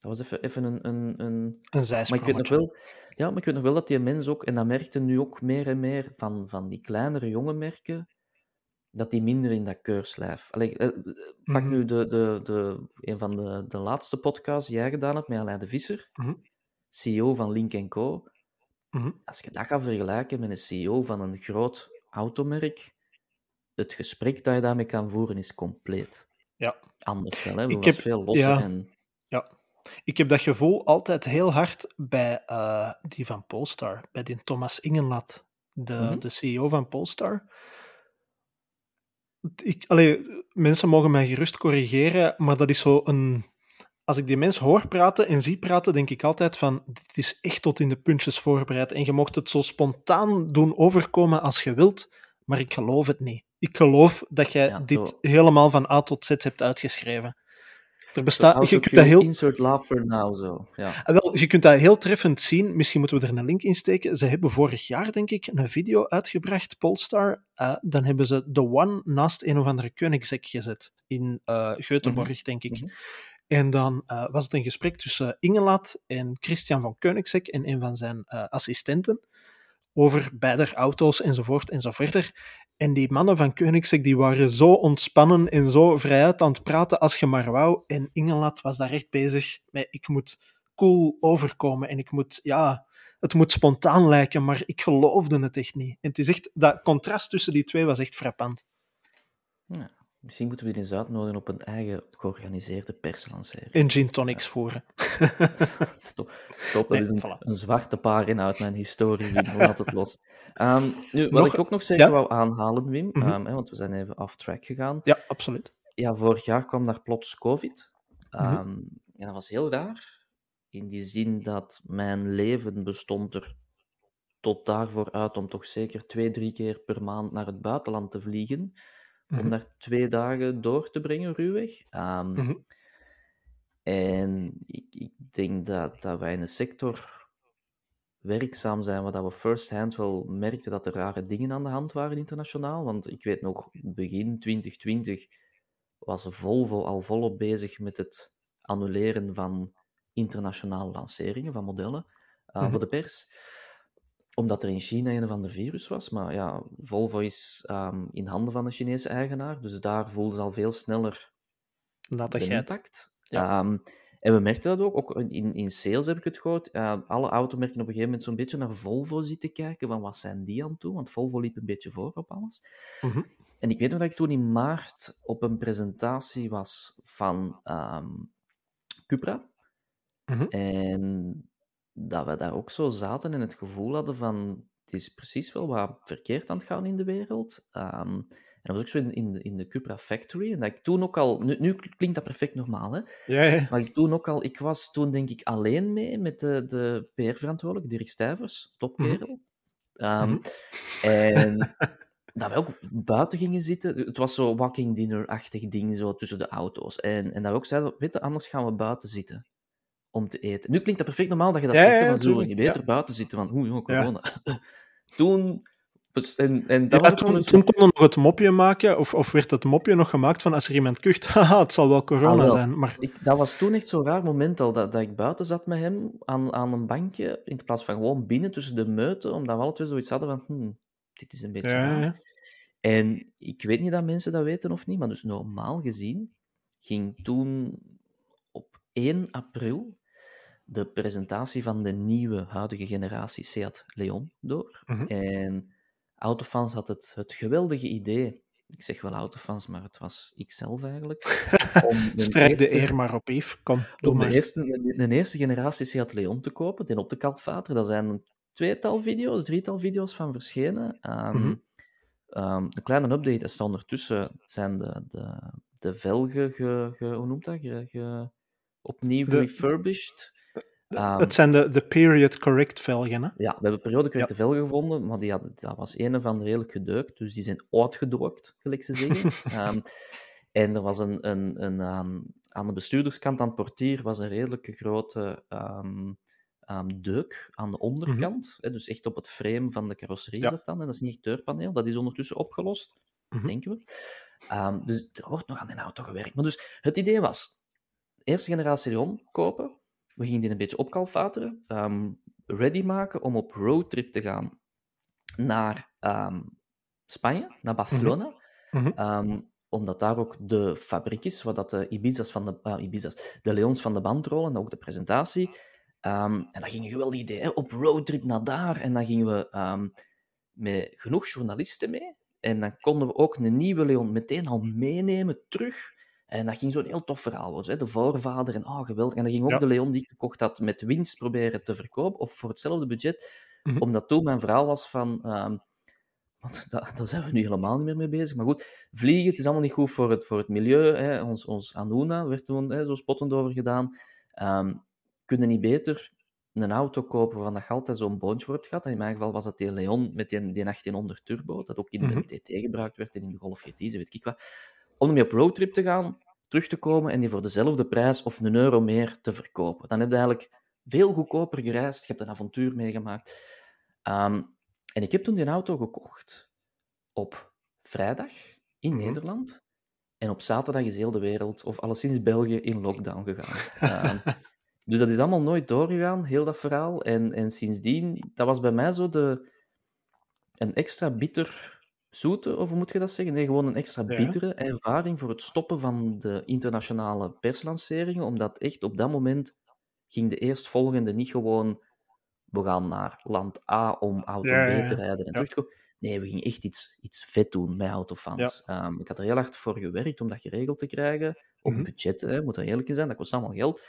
S3: Dat was even, even een, een, een
S2: Een
S3: maar ik weet nog wel, ja, maar ik weet nog wel dat die mens ook, en dat merkte nu ook meer en meer van, van die kleinere jonge merken, dat die minder in dat keurslijf. Allee, eh, pak
S2: Mhm.
S3: nu de, de, de, een van de, de laatste podcasts die jij gedaan hebt met Alain de Visser,
S2: Mhm.
S3: CEO van Link Co.
S2: Mhm.
S3: Als je dat gaat vergelijken met een CEO van een groot automerk, het gesprek dat je daarmee kan voeren is compleet
S2: Ja.
S3: anders wel. Hè?
S2: Ik heb-
S3: veel losser
S2: ja.
S3: en...
S2: Ik heb dat gevoel altijd heel hard bij eh, die van Polestar, bij die Thomas Ingenlat, de,
S3: Mhm.
S2: de CEO van Polestar. Ik, allee, mensen mogen mij gerust corrigeren, maar dat is zo een, als ik die mens hoor praten en zie praten, denk ik altijd van, dit is echt tot in de puntjes voorbereid. En je mocht het zo spontaan doen overkomen als je wilt, maar ik geloof het niet. Ik geloof dat jij
S3: Ja,
S2: dit helemaal van A tot Z hebt uitgeschreven. Er bestaat, je kunt dat heel
S3: Insert now, zo. Ja.
S2: Ah, Wel, je kunt dat heel treffend zien. Misschien moeten we er een link in steken. Ze hebben vorig jaar, denk ik, een video uitgebracht, Polestar. Eh, dan hebben ze The One naast een of andere Koenigsegg gezet. In Göteborg, denk ik.
S3: Mhm.
S2: En dan eh, was het een gesprek tussen Ingelat en Christian van Koenigsegg en een van zijn assistenten. Over beide auto's enzovoort en zo verder. En die mannen van Koenigsegg die waren zo ontspannen en zo vrijuit aan het praten als je maar wou. En Ingelat was daar echt bezig met ik moet cool overkomen en ik moet, ja, het moet spontaan lijken, maar ik geloofde het echt niet. En het is echt, dat contrast tussen die twee was echt frappant.
S3: Ja. Misschien moeten we die eens uitnodigen op een eigen georganiseerde perslancering.
S2: En gin tonics voeren.
S3: Stop, stop dat
S2: Nee,
S3: is een,
S2: voilà.
S3: een zwarte pagina uit mijn historie, Wim. Laat het los. Ehm, nu, wat
S2: Nog-
S3: ik ook nog zeggen
S2: ja?
S3: wou aanhalen, Wim,
S2: Mhm.
S3: ehm, hè, want we zijn even off-track gegaan.
S2: Ja, absoluut.
S3: Ja, vorig jaar kwam daar plots COVID.
S2: Mhm.
S3: Ehm, En dat was heel raar, in die zin dat mijn leven bestond er tot daarvoor uit om toch zeker twee, drie keer per maand naar het buitenland te vliegen,
S2: Mhm.
S3: om daar twee dagen door te brengen, ruwweg. Ehm,
S2: Mhm.
S3: En ik, ik denk dat, dat wij in een sector werkzaam zijn waar dat we first-hand wel merkten dat er rare dingen aan de hand waren internationaal. Want ik weet nog, begin 2020 was Volvo al volop bezig met het annuleren van internationale lanceringen van modellen eh,
S2: Mhm.
S3: voor de pers. Omdat er in China een of ander virus was. Maar ja, Volvo is ehm, in handen van een Chinese eigenaar. Dus daar voelden ze al veel sneller de
S2: dat
S3: impact.
S2: Ja.
S3: Ehm, en we merkten dat ook, ook in, in sales heb ik het gehoord. Eh, alle automerken op een gegeven moment zo'n beetje naar Volvo zitten kijken, van wat zijn die aan doen? Want Volvo liep een beetje voor op alles.
S2: Mhm.
S3: En ik weet nog dat ik toen in maart op een presentatie was van ehm, Cupra.
S2: Mhm.
S3: En dat we daar ook zo zaten en het gevoel hadden van, het is precies wel wat verkeerd aan het gaan in de wereld. Ehm, en dat was ook zo in, in, de, in de Cupra Factory. En dat ik toen ook al, nu, nu klinkt dat perfect normaal, hè?
S2: Ja, ja.
S3: Maar ik toen ook al, ik was toen denk ik alleen mee met de, de PR-verantwoordelijke, Dirk Stuyvers, topkerel. Ehm,
S2: Mhm.
S3: En dat we ook buiten gingen zitten. Het was zo walking dinner-achtig ding zo tussen de auto's. En, en dat we ook zeiden, weet je, anders gaan we buiten zitten om te eten. Nu klinkt dat perfect normaal dat je dat
S2: Ja,
S3: zegt,
S2: ja,
S3: van zo, je beter buiten zitten, joh,
S2: Ja.
S3: corona. Toen... En, en dat
S2: Ja, toen, toen kon nog het mopje maken, of, of werd het mopje nog gemaakt van als er iemand kucht, haha, het zal wel corona
S3: Ah, wel.
S2: zijn. Maar
S3: Ik, dat was toen echt zo'n raar moment al, dat, dat ik buiten zat met hem aan, aan een bankje, in plaats van gewoon binnen tussen de meuten, omdat we alle twee zoiets hadden van, hmm, dit is een beetje
S2: ja,
S3: raar.
S2: ja.
S3: En ik weet niet dat mensen dat weten of niet, maar dus normaal gezien ging toen op 1 april de presentatie van de nieuwe huidige generatie Seat Leon door.
S2: Mhm.
S3: En Autofans had het, het geweldige idee, ik zeg wel Autofans, maar het was ikzelf eigenlijk, om een
S2: Strijd de eer maar op, Yves. Kom, doe
S3: om de eerste, een, een eerste generatie Seat Leon te kopen, die op de kalfater. Daar zijn een tweetal video's, drietal video's van verschenen. Ehm,
S2: Mhm.
S3: ehm, een kleine update is ondertussen zijn de, de, de velgen, ge, ge- hoe noemt dat? Ge, ge- opnieuw
S2: De-
S3: refurbished. Ehm,
S2: Het zijn de, de period correct velgen, hè?
S3: ja, we hebben periode de velgen gevonden, maar die hadden, dat was een van redelijk gedeukt, dus die zijn uitgedookt, gelijk ze zeggen. Ehm, en er was een, een, een ehm, aan de bestuurderskant, aan het portier, was een redelijke grote deuk aan de onderkant. hè, dus echt op het frame van de carrosserie
S2: Ja.
S3: zat dan. En dat is niet het deurpaneel, dat is ondertussen opgelost,
S2: Mhm.
S3: denken we. Dus er wordt nog aan die auto gewerkt. Maar dus het idee was, eerste generatie Leon kopen, we gingen die een beetje opkalfateren, ehm, ready maken om op roadtrip te gaan naar ehm, Spanje, naar Barcelona.
S2: Mhm.
S3: Ehm, omdat daar ook de fabriek is, waar dat de Ibiza's van de, ah, Ibiza's, de Leons van de band rollen, en ook de presentatie. En dat ging een geweldig idee, hè? op roadtrip naar daar. En dan gingen we met genoeg journalisten mee. En dan konden we ook een nieuwe Leon meteen al meenemen terug. En dat ging zo'n heel tof verhaal worden. Hè? De voorvader en ah, geweldig. En dan ging ook
S2: Ja.
S3: de Leon die ik gekocht had met winst proberen te verkopen, of voor hetzelfde budget.
S2: Mhm.
S3: Omdat toen mijn verhaal was van... ehm, Want daar, daar zijn we nu helemaal niet meer mee bezig. Maar goed, vliegen, het is allemaal niet goed voor het, voor het milieu. Hè. Ons, ons Anuna werd toen hè, zo spottend over gedaan. Um, kunnen niet beter een auto kopen waarvan dat je altijd zo'n boontje voor hebt gehad. In mijn geval was dat die Leon met die, die 1800 turbo, dat ook in de TT mhm. gebruikt werd en in de Golf GT, weet ik wat. Om ermee op roadtrip te gaan, terug te komen en die voor dezelfde prijs of een euro meer te verkopen. Dan heb je eigenlijk veel goedkoper gereisd, je hebt een avontuur meegemaakt. Ehm, en ik heb toen die auto gekocht op vrijdag in mhm. Nederland. En op zaterdag is heel de wereld, of alleszins België, in lockdown gegaan. um, dus dat is allemaal nooit doorgegaan, heel dat verhaal. En, en sindsdien, dat was bij mij zo de, een extra bitter zoete, of hoe moet je dat zeggen? Nee, gewoon een extra bittere ervaring voor het stoppen van de internationale perslanceringen. Omdat echt op dat moment ging de eerstvolgende niet gewoon we gaan naar land A om auto B te rijden en terug te komen. Nee, we gingen echt iets, iets vet doen met autofans. Um, ik had er heel hard voor gewerkt om dat geregeld te krijgen. Op mm budget, hè, moet er eerlijk in zijn, dat kost allemaal geld.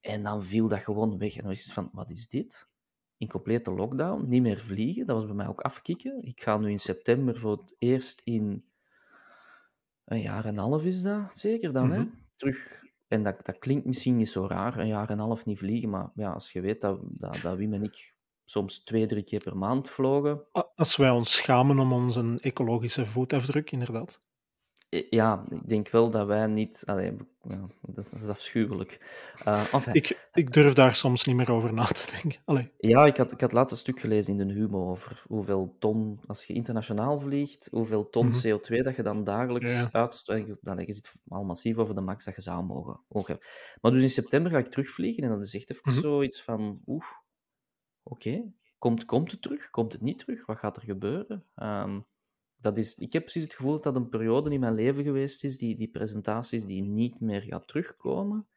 S3: En dan viel dat gewoon weg. En dan was ik van, wat is dit? In complete lockdown, niet meer vliegen. Dat was bij mij ook afkicken. Ik ga nu in september voor het eerst in een jaar en een half is dat, zeker dan, hè? Mhm. Terug. En dat, dat klinkt misschien niet zo raar, een jaar en een half niet vliegen, maar ja, als je weet dat, dat, dat Wim en ik soms twee, drie keer per maand vlogen.
S2: Als wij ons schamen om onze ecologische voetafdruk, inderdaad.
S3: Ja, ik denk wel dat wij niet. Allee, ja, dat is afschuwelijk. Uh,
S2: ik, ik durf daar soms niet meer over na te denken. Allee.
S3: Ja, ik had, ik had laatst een stuk gelezen in de Humo over hoeveel ton, als je internationaal vliegt, hoeveel ton mhm. CO2 dat je dan dagelijks ja. uitstoot. Dan je zit al massief over de max dat je zou mogen. mogen. Maar dus in september ga ik terugvliegen en dat is echt even mm -hmm. zoiets van, oeh, oké, komt, komt het terug? Komt het niet terug? Wat gaat er gebeuren? Um, dat is, ik heb precies het gevoel dat dat een periode in mijn leven geweest is, die, die presentaties die niet meer gaat terugkomen.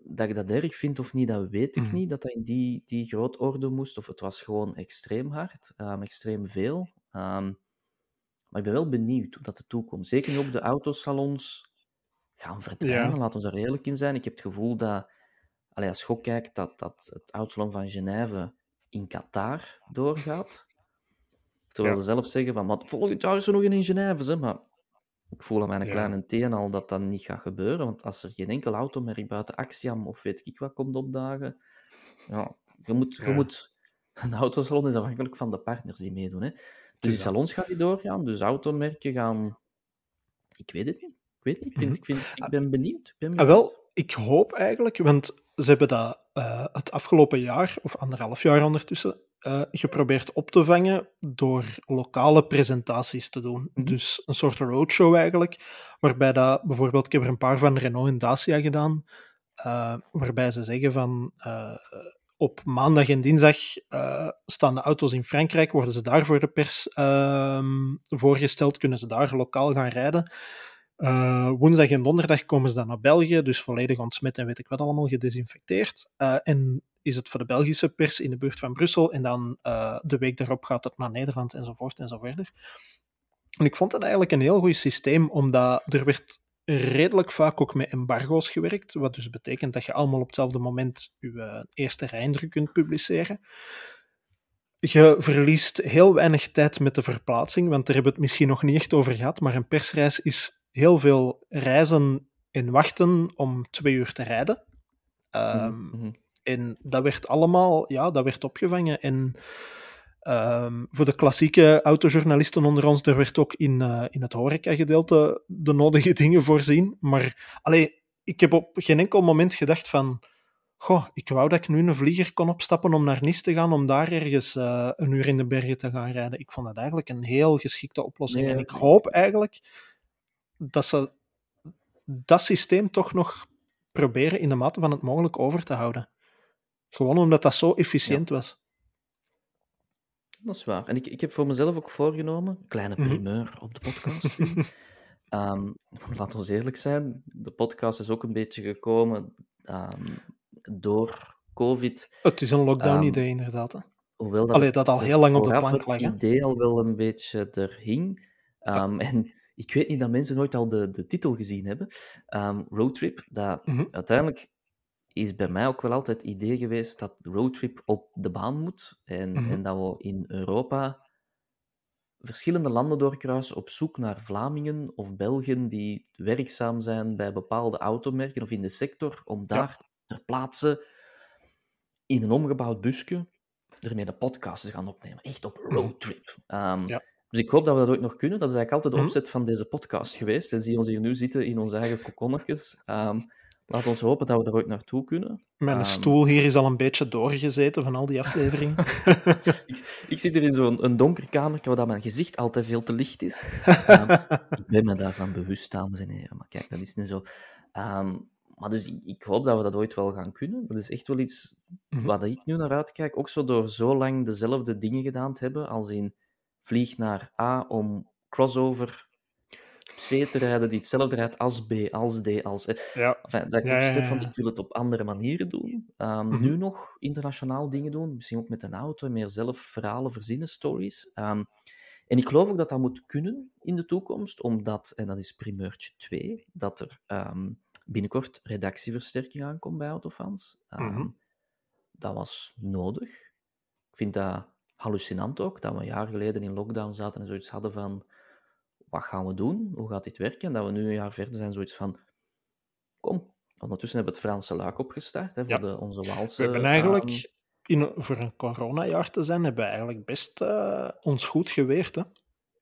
S3: Dat ik dat erg vind of niet, dat weet ik mhm. niet. Dat dat in die, die grootorde moest, of het was gewoon extreem hard, um, extreem veel. Um, maar ik ben wel benieuwd hoe dat de toekomt. Zeker nu op de autosalons gaan verdwijnen, ja. laten we er eerlijk in zijn. Ik heb het gevoel dat, als je kijkt, dat, dat het autosalon van Genève in Qatar doorgaat. Terwijl ze zelf zeggen van, maar volgend jaar is er nog een in Genève, hè? maar ik voel aan mijn kleine teen al dat dat niet gaat gebeuren, want als er geen enkel automerk buiten Axiom of weet ik wat komt opdagen, ja, je moet, je moet... Een autosalon is afhankelijk van de partners die meedoen. Hè? Dus die salons gaan niet doorgaan, dus automerken gaan... Ik weet het niet. Ik weet niet. Ik, vind, mhm. ik, vind, ik ben benieuwd. Ik ben
S2: ah, wel, ik hoop eigenlijk, want ze hebben dat uh, het afgelopen jaar, of anderhalf jaar ondertussen, uh, geprobeerd op te vangen door lokale presentaties te doen. Mhm. Dus een soort roadshow eigenlijk, waarbij dat bijvoorbeeld, ik heb er een paar van Renault en Dacia gedaan, uh, waarbij ze zeggen van uh, op maandag en dinsdag staan de auto's in Frankrijk, worden ze daar voor de pers ehm, voorgesteld, kunnen ze daar lokaal gaan rijden. Uh, woensdag en donderdag komen ze dan naar België, dus volledig ontsmet en weet ik wat allemaal gedesinfecteerd. Uh, en is het voor de Belgische pers in de buurt van Brussel en dan uh, de week daarop gaat het naar Nederland enzovoort en zo verder. En ik vond dat eigenlijk een heel goed systeem, omdat er werd redelijk vaak ook met embargo's gewerkt, wat dus betekent dat je allemaal op hetzelfde moment je eerste rijindruk kunt publiceren. Je verliest heel weinig tijd met de verplaatsing, want daar hebben we het misschien nog niet echt over gehad, maar een persreis is heel veel reizen en wachten om twee uur te rijden. Um, En dat werd allemaal ja, dat werd opgevangen. En um, voor de klassieke autojournalisten onder ons, er werd ook in, uh, in het horeca-gedeelte de nodige dingen voorzien. Maar allee, ik heb op geen enkel moment gedacht van... Goh, ik wou dat ik nu een vlieger kon opstappen om naar Nice te gaan, om daar ergens uh, een uur in de bergen te gaan rijden. Ik vond dat eigenlijk een heel geschikte oplossing. Nee, en ik hoop eigenlijk dat ze dat systeem toch nog proberen in de mate van het mogelijk over te houden. Gewoon omdat dat zo efficiënt was.
S3: Dat is waar. En ik, ik heb voor mezelf ook voorgenomen, kleine mhm. primeur op de podcast. um, laten we eerlijk zijn, de podcast is ook een beetje gekomen um, door COVID.
S2: Het is een lockdown-idee, ehm, inderdaad. Hè.
S3: Hoewel dat,
S2: Allee, dat al heel lang op de plank lag.
S3: Het idee al wel een beetje er hing. En ik weet niet dat mensen nooit al de, de titel gezien hebben. Roadtrip, dat mhm. uiteindelijk is bij mij ook wel altijd het idee geweest dat roadtrip op de baan moet. En, mhm. en dat we in Europa verschillende landen doorkruisen op zoek naar Vlamingen of Belgen die werkzaam zijn bij bepaalde automerken of in de sector, om daar ter plaatse in een omgebouwd busje ermee de podcast te gaan opnemen. Echt op
S2: Mhm.
S3: roadtrip. Ehm,
S2: Ja.
S3: Dus ik hoop dat we dat ooit nog kunnen. Dat is eigenlijk altijd de
S2: Mhm.
S3: opzet van deze podcast geweest. En zie ons hier nu zitten in onze eigen kokonnetjes. Ehm laat ons hopen dat we er ooit naartoe kunnen.
S2: Mijn
S3: Ehm,
S2: stoel hier is al een beetje doorgezeten van al die afleveringen.
S3: ik, ik zit hier in zo'n een donker kamer waar dat mijn gezicht altijd veel te licht is. Ehm, ik ben me daarvan bewust, dames en heren. Maar kijk, dat is nu zo. Ehm, maar dus ik, ik hoop dat we dat ooit wel gaan kunnen. Dat is echt wel iets
S2: Mhm.
S3: waar ik nu naar uitkijk. Ook zo door zo lang dezelfde dingen gedaan te hebben. Als in vlieg naar A om crossover C te rijden die hetzelfde rijdt als B, als D, als E.
S2: ja.
S3: Enfin, dat ik
S2: Ja,
S3: van, ik wil het op andere manieren doen. Ehm,
S2: Mhm.
S3: Nu nog internationaal dingen doen, misschien ook met een auto meer zelf verhalen verzinnen, stories. Ehm, en ik geloof ook dat dat moet kunnen in de toekomst, omdat, en dat is primeurtje 2, dat er ehm, binnenkort redactieversterking aankomt bij Autofans.
S2: Mhm.
S3: Dat was nodig. Ik vind dat hallucinant ook, dat we een jaar geleden in lockdown zaten en zoiets hadden van wat gaan we doen? Hoe gaat dit werken? En dat we nu een jaar verder zijn, zoiets van kom. Ondertussen hebben we het Franse luik opgestart, hè, voor
S2: Ja.
S3: de, onze Waalse...
S2: We hebben eigenlijk, in, voor een coronajaar te zijn, hebben we eigenlijk best eh, ons goed geweerd. Hè?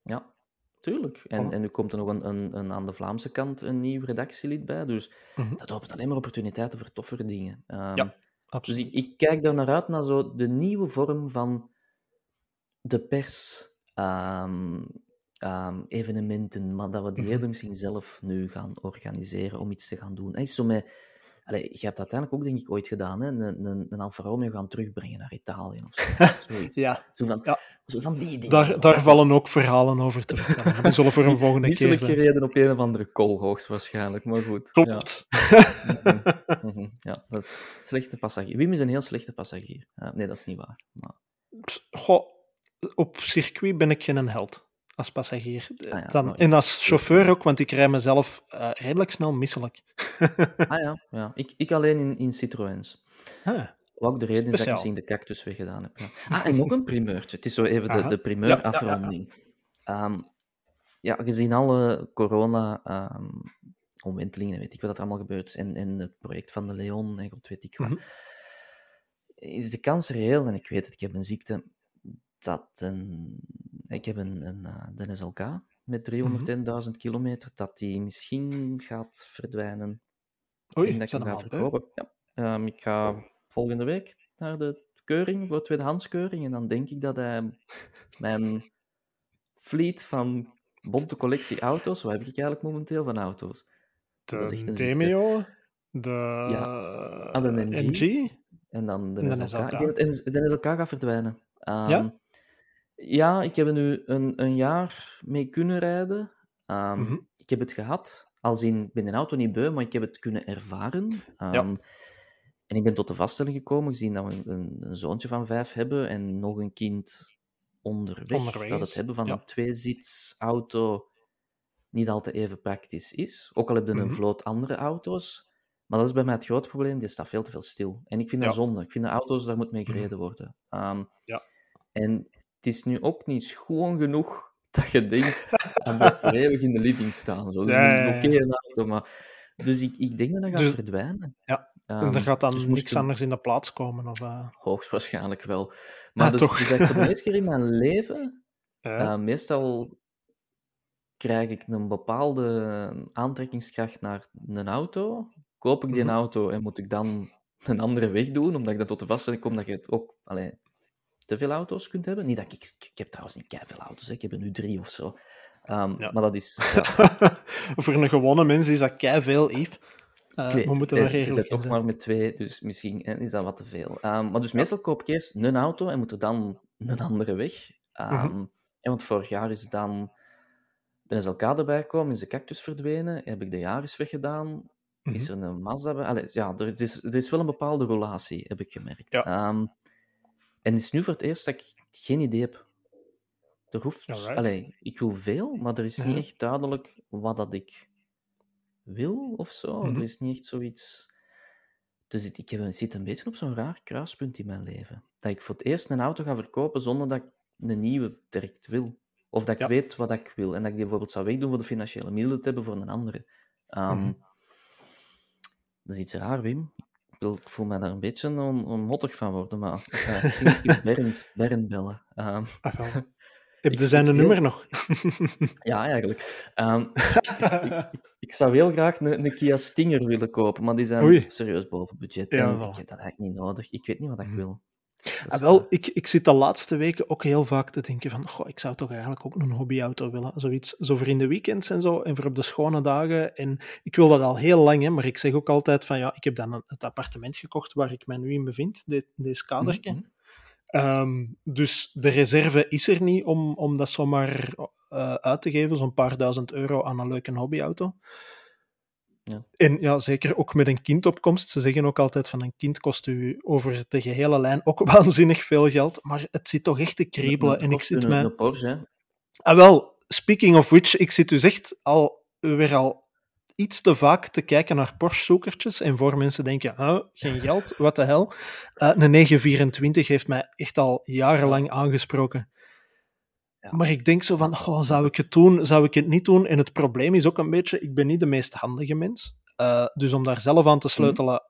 S3: Ja, tuurlijk. En, en nu komt er nog een, een, een, aan de Vlaamse kant een nieuw redactielid bij, dus
S2: Mhm.
S3: dat opent alleen maar opportuniteiten voor toffere dingen. Ehm,
S2: Ja,
S3: Dus
S2: Absoluut.
S3: ik, ik kijk daar naar uit, naar zo de nieuwe vorm van de pers, ehm, ehm, evenementen, maar dat we die
S2: Mhm.
S3: eerder misschien zelf nu gaan organiseren om iets te gaan doen. Is zo met... Allee, je hebt dat uiteindelijk ook, denk ik, ooit gedaan, hè? Een, een, een Alfa Romeo gaan terugbrengen naar Italië of zo. Zoiets.
S2: Ja,
S3: Zo van,
S2: Ja.
S3: zo van die dingen.
S2: daar, daar vallen ook verhalen over te vertellen. Die zullen voor een volgende keer zijn.
S3: gereden op een of andere koolhoogst waarschijnlijk, maar goed.
S2: Klopt.
S3: Ja, Mhm, mhm. ja dat is slechte passagier. Wim is een heel slechte passagier. Nee, dat is niet waar. Maar,
S2: Goh, op circuit ben ik geen held als passagier.
S3: Ah ja,
S2: Dan, en als chauffeur ook, want ik rij mezelf eh, redelijk snel misselijk.
S3: ah ja, ja. Ik, ik alleen in, in Citroëns.
S2: Ah,
S3: Wat ook de reden is dat ik misschien de cactus weggedaan heb. Ja. Ah, en nog een primeurtje. Het is zo even de,
S2: Aha.
S3: de
S2: Ja,
S3: primeur
S2: ja.
S3: Ehm, ja, gezien alle corona ehm, weet ik wat er allemaal gebeurd is, en, en het project van de Leon en god weet ik wat,
S2: Mhm.
S3: is de kans reëel, en ik weet het, ik heb een ziekte, dat een, ik heb een, een eh, de SLK met 310.000 kilometer, dat die misschien gaat verdwijnen
S2: Oei,
S3: ik denk dat ik hem ga verkopen. Ja. Ehm, ik ga volgende week naar de keuring voor tweedehandskeuring. En dan denk ik dat hij mijn fleet van bonte collectie auto's, wat heb ik eigenlijk momenteel van auto's?
S2: De. Demio, de,
S3: Ah, de MG.
S2: MG.
S3: En dan de,
S2: En de
S3: SLK.
S2: SLK.
S3: Ik denk dat de SLK gaat verdwijnen. Ehm,
S2: Ja?
S3: Ja, ik heb er nu een, een jaar mee kunnen rijden. Ehm,
S2: Mhm.
S3: Ik heb het gehad. Als in, ik ben de auto niet beu, maar ik heb het kunnen ervaren. Ehm, En ik ben tot de vaststelling gekomen, gezien dat we een, een, een zoontje van vijf hebben en nog een kind onderweg,
S2: Onderweg
S3: dat het hebben van
S2: ja.
S3: een tweezitsauto niet altijd even praktisch is. Ook al heb je een
S2: Mhm.
S3: vloot andere auto's. Maar dat is bij mij het grote probleem, die staat veel te veel stil. En ik vind dat
S2: Ja. Mhm.
S3: zonde. Ik vind de auto's, daar moet mee gereden worden. Ehm,
S2: Ja.
S3: En het is nu ook niet schoon genoeg dat je denkt, aan dat voor eeuwig in de living staan. Zo. Dat is
S2: Ja, ja, ja.
S3: oké auto, maar... Dus ik, ik denk dat dat gaat
S2: Dus-
S3: verdwijnen.
S2: Ja, en er gaat dan
S3: dus
S2: niks anders in de plaats komen. Of, eh,
S3: Hoogstwaarschijnlijk wel. Maar
S2: Ah,
S3: dus, dus eigenlijk voor de eerste keer in mijn leven,
S2: eh,
S3: meestal krijg ik een bepaalde aantrekkingskracht naar een auto. Koop ik die een auto en moet ik dan een andere weg doen, omdat ik dan tot de vaststelling kom dat je het ook allee, te veel auto's kunt hebben. Niet dat ik... Ik heb trouwens niet veel auto's, hè. ik heb er nu drie of zo. Ehm,
S2: Ja.
S3: Maar dat is... Ja,
S2: voor een gewone mens is dat kei veel, Yves. Eh,
S3: weet
S2: we moeten daar
S3: je zit toch maar met twee, dus misschien hè, is dat wat te veel. Ehm, maar dus meestal koop ik eerst een auto en moet er dan een andere weg. Ehm,
S2: Mhm.
S3: en want vorig jaar is dan de SLK erbij gekomen, is de cactus verdwenen, heb ik de Yaris weggedaan, is
S2: Mhm.
S3: er een Mazda bij. Allee, ja, er is, er is wel een bepaalde relatie, heb ik gemerkt.
S2: Ja.
S3: En het is nu voor het eerst dat ik geen idee heb. Er hoeft...
S2: Alright.
S3: Allee, ik wil veel, maar er is niet echt duidelijk wat dat ik wil of zo.
S2: Mhm.
S3: Er is niet echt zoiets. Dus ik, ik heb, ik zit een beetje op zo'n raar kruispunt in mijn leven. Dat ik voor het eerst een auto ga verkopen zonder dat ik een nieuwe direct wil. Of dat ik
S2: Ja.
S3: weet wat ik wil. En dat ik die bijvoorbeeld zou wegdoen voor de financiële middelen te hebben voor een andere. Ehm,
S2: Mhm.
S3: Dat is iets raar, Wim. Ik, wil, ik voel me daar een beetje on, onmottig van worden, maar misschien eens Bernd, Bernd bellen.
S2: Wel. Heb je zijn
S3: heel-
S2: nummer nog?
S3: ja, eigenlijk. Ehm, ik, ik, ik zou heel graag een, een Kia Stinger willen kopen, maar die zijn
S2: Oei.
S3: serieus boven budget.
S2: Ja,
S3: en ik heb dat eigenlijk niet nodig. Ik weet niet wat ik
S2: Mhm.
S3: wil.
S2: Ah, wel, ik, ik zit de laatste weken ook heel vaak te denken van, goh, ik zou toch eigenlijk ook een hobbyauto willen. Zoiets, zo voor in de weekends en zo, en voor op de schone dagen. En ik wil dat al heel lang, hè, maar ik zeg ook altijd van, ja, ik heb dan het appartement gekocht waar ik mij nu in bevind, dit, deze kadertje.
S3: Mhm.
S2: Ehm, dus de reserve is er niet om, om dat zomaar eh, uit te geven, zo'n paar duizend euro aan een leuke hobbyauto.
S3: Ja.
S2: En ja, zeker ook met een kindopkomst. Ze zeggen ook altijd van een kind kost u over de gehele lijn ook waanzinnig veel geld, maar het zit toch echt te kriebelen.
S3: Dat
S2: En ik zit mij...
S3: een Porsche.
S2: Ah, wel, speaking of which, ik zit dus echt al weer al iets te vaak te kijken naar Porsche-zoekertjes. En voor mensen denken, geen geld, wat de hel. Eh, een 924 heeft mij echt al jarenlang aangesproken.
S3: Ja.
S2: Maar ik denk zo van, goh, zou ik het doen, zou ik het niet doen? En het probleem is ook een beetje, ik ben niet de meest handige mens. Eh, dus om daar zelf aan te sleutelen,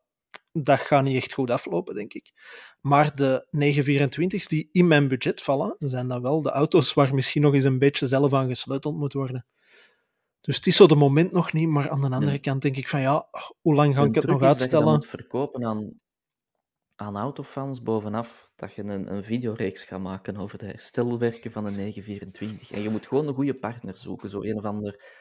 S2: dat gaat niet echt goed aflopen, denk ik. Maar de 924's die in mijn budget vallen, zijn dan wel de auto's waar misschien nog eens een beetje zelf aan gesleuteld moet worden. Dus het is zo de moment nog niet, maar aan de andere
S3: Nee.
S2: kant denk ik van ja, hoe lang ga ik het nog
S3: dat je
S2: uitstellen?
S3: moet verkopen aan, aan autofans bovenaf. Dat je een, een videoreeks gaat maken over de herstelwerken van een 924. En je moet gewoon een goede partner zoeken. Zo een of ander...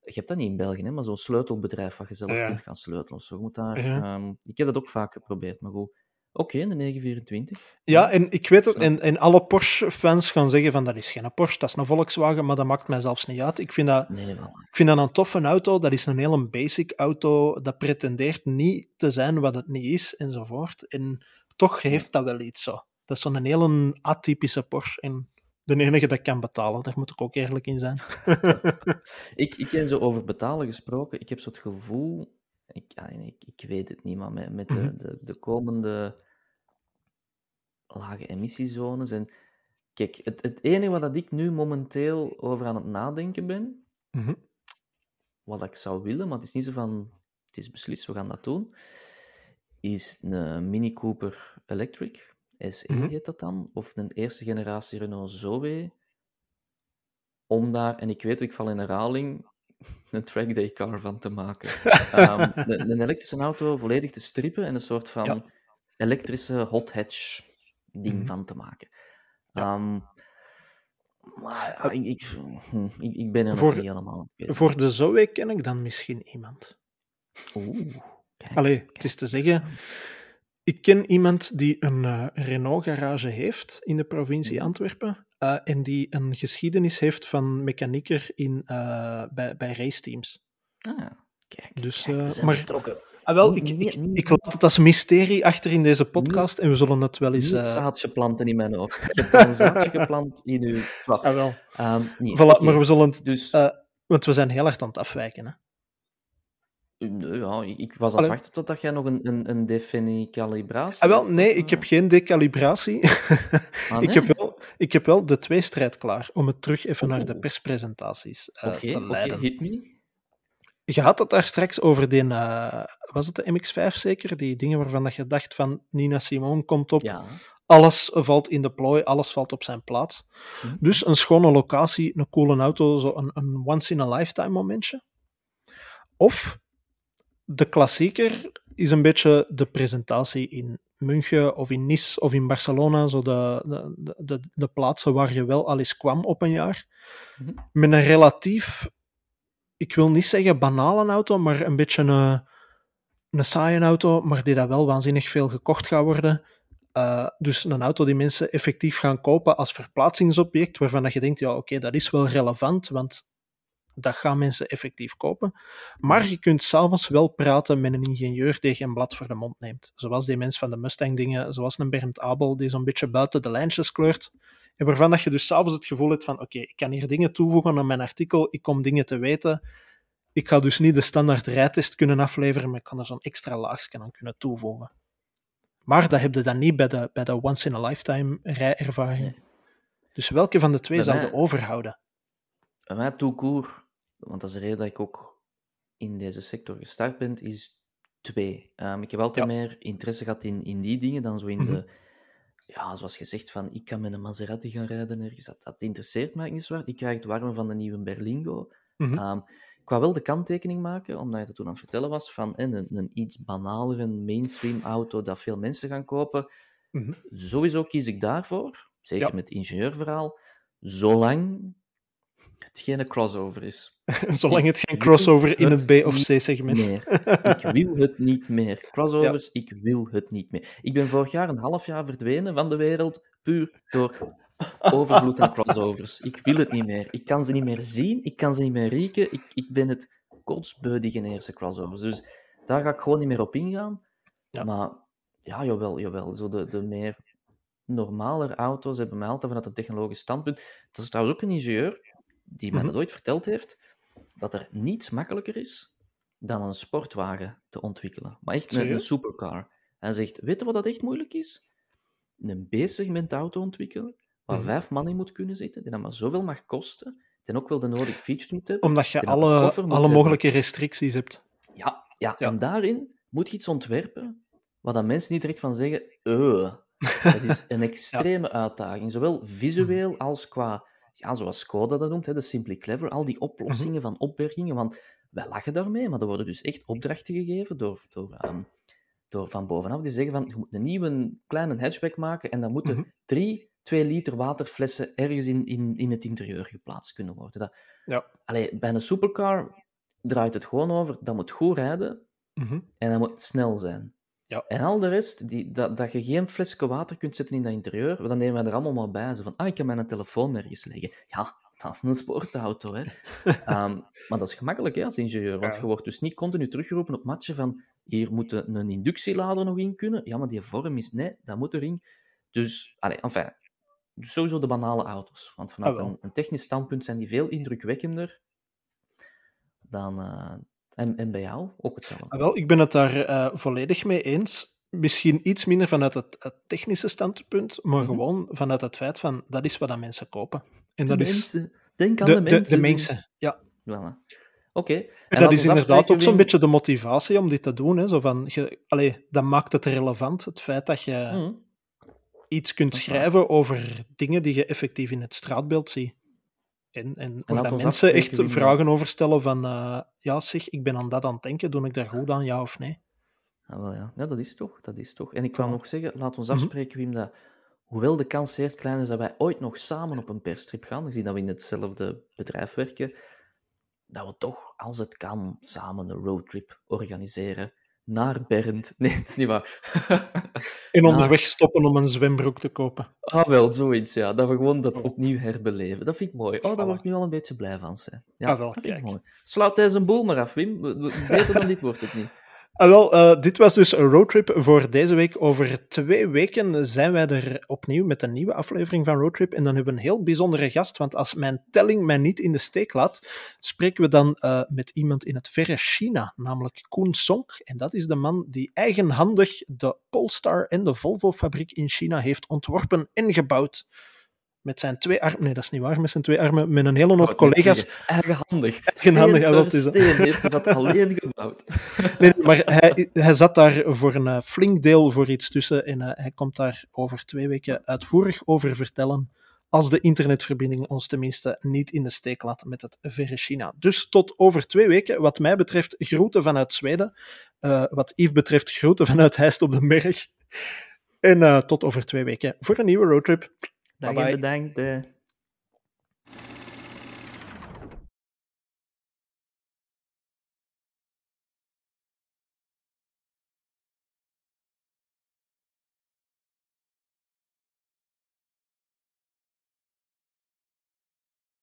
S3: Je hebt dat niet in België, hè, maar zo'n sleutelbedrijf waar je zelf
S2: Ja.
S3: kunt gaan sleutelen. Of zo. Je moet daar,
S2: Ja.
S3: ehm, ik heb dat ook vaak geprobeerd, maar goed. Oké, de 924.
S2: Ja, en ik weet het,
S3: Snap.
S2: en, en alle Porsche-fans gaan zeggen van dat is geen Porsche, dat is een Volkswagen, maar dat maakt mij zelfs niet uit. Ik vind dat,
S3: Nee,
S2: ik vind dat een toffe auto, dat is een hele basic auto, dat pretendeert niet te zijn wat het niet is, enzovoort. En toch heeft dat wel iets zo. Dat is zo'n hele atypische Porsche, en de enige dat kan betalen, daar moet ik ook eerlijk in zijn.
S3: Ik, ik heb zo over betalen gesproken. Ik heb zo het gevoel, ik, ja, ik, ik weet het niet, maar met, met de,
S2: Mhm.
S3: de, de komende lage emissiezones. En kijk, het, het enige wat dat ik nu momenteel over aan het nadenken ben,
S2: Mhm.
S3: wat ik zou willen, maar het is niet zo van, het is beslist, we gaan dat doen, is een Mini Cooper Electric. SE
S2: Mhm.
S3: heet dat dan, of een eerste generatie Renault Zoe, om daar, en ik weet, ik val in herhaling, een trackday car van te maken. Ehm, een, een elektrische auto volledig te strippen en een soort van
S2: Ja.
S3: elektrische hot hatch ding
S2: Mhm.
S3: van te maken. Ehm, maar ik, ik, hm, ik, ik ben er
S2: Voor-
S3: nog niet helemaal.
S2: Voor de Zoe ken ik dan misschien iemand.
S3: Oeh, kijk,
S2: Allee,
S3: kijk,
S2: het is te zeggen, ik ken iemand die een eh, Renault-garage heeft in de provincie
S3: Mhm.
S2: Antwerpen eh, en die een geschiedenis heeft van mechanieker in, eh, bij, bij raceteams.
S3: Ah, kijk,
S2: Dus,
S3: kijk, we
S2: eh, maar-
S3: vertrokken.
S2: Ah, wel, ik, ik, ik laat het als mysterie achter in deze podcast en we zullen het wel eens...
S3: Niet zaadje planten in mijn hoofd. Ik heb al een zaadje geplant in uw... Voilà.
S2: ah, wel.
S3: Ehm, nee,
S2: Voilà, maar we zullen het...
S3: Dus,
S2: want we zijn heel hard aan het afwijken. Hè?
S3: Ja, ik was aan het wachten totdat jij nog een, een, een defini-calibratie
S2: Ah, wel,
S3: hebt,
S2: nee, ik heb
S3: eh?
S2: geen decalibratie.
S3: Ah,
S2: ik, heb wel, ik heb wel de tweestrijd klaar om het terug even naar de perspresentaties
S3: Oké,
S2: te leiden.
S3: hit me.
S2: Je had het daar straks over die, eh, was het de MX5 zeker? Die dingen waarvan dat je dacht van Nina Simone komt op,
S3: Ja.
S2: alles valt in de plooi, alles valt op zijn plaats.
S3: Hm.
S2: Dus een schone locatie, een coole auto, zo een, een once-in-a-lifetime momentje. Of de klassieker is een beetje de presentatie in München of in Nice of in Barcelona, zo de, de, de, de plaatsen waar je wel al eens kwam op een jaar.
S3: Mhm.
S2: Met een relatief, ik wil niet zeggen banale auto, maar een beetje een, een saaie auto, maar die dat wel waanzinnig veel gekocht gaat worden. Uh, dus een auto die mensen effectief gaan kopen als verplaatsingsobject, waarvan dat je denkt, ja oké, dat is wel relevant, want dat gaan mensen effectief kopen. Maar je kunt s'avonds wel praten met een ingenieur die geen blad voor de mond neemt. Zoals die mens van de Mustang-dingen, zoals een Bernd Abel, die zo'n beetje buiten de lijntjes kleurt. En waarvan dat je dus s'avonds het gevoel hebt van, oké, ik kan hier dingen toevoegen aan mijn artikel, ik kom dingen te weten. Ik ga dus niet de standaard rijtest kunnen afleveren, maar ik kan er zo'n extra laagje aan kunnen toevoegen. Maar dat heb je dan niet bij de, bij de once-in-a-lifetime rijervaring.
S3: Nee.
S2: Dus welke van de twee
S3: Bij
S2: zouden
S3: mij-
S2: overhouden?
S3: Bij mij toekoer, want dat is de reden dat ik ook in deze sector gestart ben, is twee. Ehm, ik heb altijd
S2: Ja.
S3: meer interesse gehad in, in die dingen dan zo in
S2: Mhm.
S3: de... Ja, zoals gezegd, van ik kan met een Maserati gaan rijden ergens. Dat, dat interesseert mij niet zo hard. Ik krijg het warme van de nieuwe Berlingo.
S2: Mhm.
S3: Ehm, ik wou wel de kanttekening maken, omdat je dat toen aan het vertellen was, van eh, een, een iets banalere mainstream auto dat veel mensen gaan kopen.
S2: Mhm.
S3: Sowieso kies ik daarvoor, zeker
S2: Ja.
S3: met het ingenieurverhaal, zolang het geen crossover is.
S2: Zolang het geen crossover in het
S3: het
S2: B- of
S3: niet
S2: C-segment.
S3: Meer. Ik wil het niet meer. Crossovers, ik wil het niet meer. Ik ben vorig jaar een half jaar verdwenen van de wereld, puur door overvloed aan crossovers. Ik wil het niet meer. Ik kan ze niet meer zien, ik kan ze niet meer rieken. Ik, ik ben het kotsbeu, die crossovers. Dus daar ga ik gewoon niet meer op ingaan.
S2: Ja.
S3: Maar ja, jawel, jawel. Zo de, de meer normaler auto's hebben mij altijd vanuit een technologisch standpunt. Dat is trouwens ook een ingenieur die mij
S2: Mhm.
S3: dat ooit verteld heeft, dat er niets makkelijker is dan een sportwagen te ontwikkelen. Maar echt een, een supercar. Hij zegt, weet je wat dat echt moeilijk is? Een B-segment auto ontwikkelen, waar
S2: Mhm.
S3: vijf man in moet kunnen zitten, die dan maar zoveel mag kosten, en ook wel de nodige features moet hebben.
S2: Omdat je alle, alle
S3: hebben.
S2: mogelijke restricties hebt.
S3: Ja, ja,
S2: Ja.
S3: en daarin moet je iets ontwerpen waar dan mensen niet direct van zeggen, "Eh." Dat is een extreme uitdaging, zowel visueel als qua, ja, zoals Skoda dat noemt, hè, de Simply Clever, al die oplossingen van opbergingen, want wij lachen daarmee, maar er worden dus echt opdrachten gegeven door, door, ehm, door van bovenaf, die zeggen van, je moet een nieuwe kleine hatchback maken en dan moeten
S2: Mhm.
S3: drie 2 liter waterflessen ergens in, in, in het interieur geplaatst kunnen worden. Dat,
S2: Ja.
S3: Allee, bij een supercar draait het gewoon over, dat moet goed rijden,
S2: Mhm.
S3: en dat moet snel zijn.
S2: Ja.
S3: En al de rest, die, dat, dat je geen flesje water kunt zetten in dat interieur, dan nemen wij er allemaal maar bij. Zo van, ah, ik kan mijn telefoon nergens leggen. Ja, dat is een sportauto, hè. Ehm, maar dat is gemakkelijk hè, als ingenieur, want
S2: Ja.
S3: je wordt dus niet continu teruggeroepen op matchen van, hier moet een inductielader nog in kunnen. Ja, maar die vorm is, nee, dat moet erin. Dus, allee, enfin, dus sowieso de banale auto's. Want vanuit
S2: Ah,
S3: een technisch standpunt zijn die veel indrukwekkender dan... eh, en, en bij jou ook hetzelfde.
S2: Ah, wel, ik ben het daar eh, volledig mee eens. Misschien iets minder vanuit het, het technische standpunt, maar
S3: Mhm.
S2: gewoon vanuit het feit van dat is wat dat mensen kopen. En dat is
S3: mensen. Denk aan
S2: de,
S3: de,
S2: de,
S3: mensen.
S2: de mensen. Ja.
S3: Voilà. Oké.
S2: En, dat is inderdaad ook zo'n beetje de motivatie om dit te doen. Hè? Zo van, je, allee, dat maakt het relevant, het feit dat je
S3: Mhm.
S2: iets kunt
S3: Dat is waar.
S2: schrijven over dingen die je effectief in het straatbeeld ziet. En, en, dat mensen echt vragen over stellen van, eh, ja zeg, ik ben aan dat aan het denken, doe ik daar goed aan, ja of nee?
S3: Ah, wel, ja. ja, dat is toch. Dat is toch. En ik wou
S2: Voilà.
S3: nog zeggen, laat ons
S2: Mhm.
S3: afspreken, Wim, dat hoewel de kans zeer klein is dat wij ooit nog samen op een perstrip gaan, gezien dat we in hetzelfde bedrijf werken, dat we toch, als het kan, samen een roadtrip organiseren naar Bernd. Nee, dat is niet waar.
S2: En onderweg stoppen om een zwembroek te kopen.
S3: Ah, wel, zoiets, ja. Dat we gewoon dat opnieuw herbeleven. Dat vind ik mooi. Oh, daar
S2: Voilà.
S3: word ik nu al een beetje blij van, zijn. Ja,
S2: Ah, wel,
S3: dat vind ik
S2: kijk.
S3: mooi. Sluit deze boel maar af, Wim. Beter dan dit wordt het niet.
S2: Ah, wel, eh, dit was dus een roadtrip voor deze week. Over twee weken zijn wij er opnieuw met een nieuwe aflevering van Roadtrip. En dan hebben we een heel bijzondere gast, want als mijn telling mij niet in de steek laat, spreken we dan eh, met iemand in het verre China, namelijk Koen Song. En dat is de man die eigenhandig de Polestar en de Volvo-fabriek in China heeft ontworpen en gebouwd. Met zijn twee armen, nee dat is niet waar, met zijn twee armen, met een hele hoop
S3: net
S2: collega's. ja, wel,
S3: per
S2: het is dat.
S3: heeft dat alleen gebouwd.
S2: Nee, maar hij, hij zat daar voor een eh, flink deel voor iets tussen en eh, hij komt daar over twee weken uitvoerig over vertellen, als de internetverbinding ons tenminste niet in de steek laat met het verre China. Dus tot over twee weken, wat mij betreft, groeten vanuit Zweden. Eh, wat Yves betreft, groeten vanuit Heist op den Berg. En tot over twee weken voor een nieuwe roadtrip. Bye-bye.
S3: en bedankt. eh.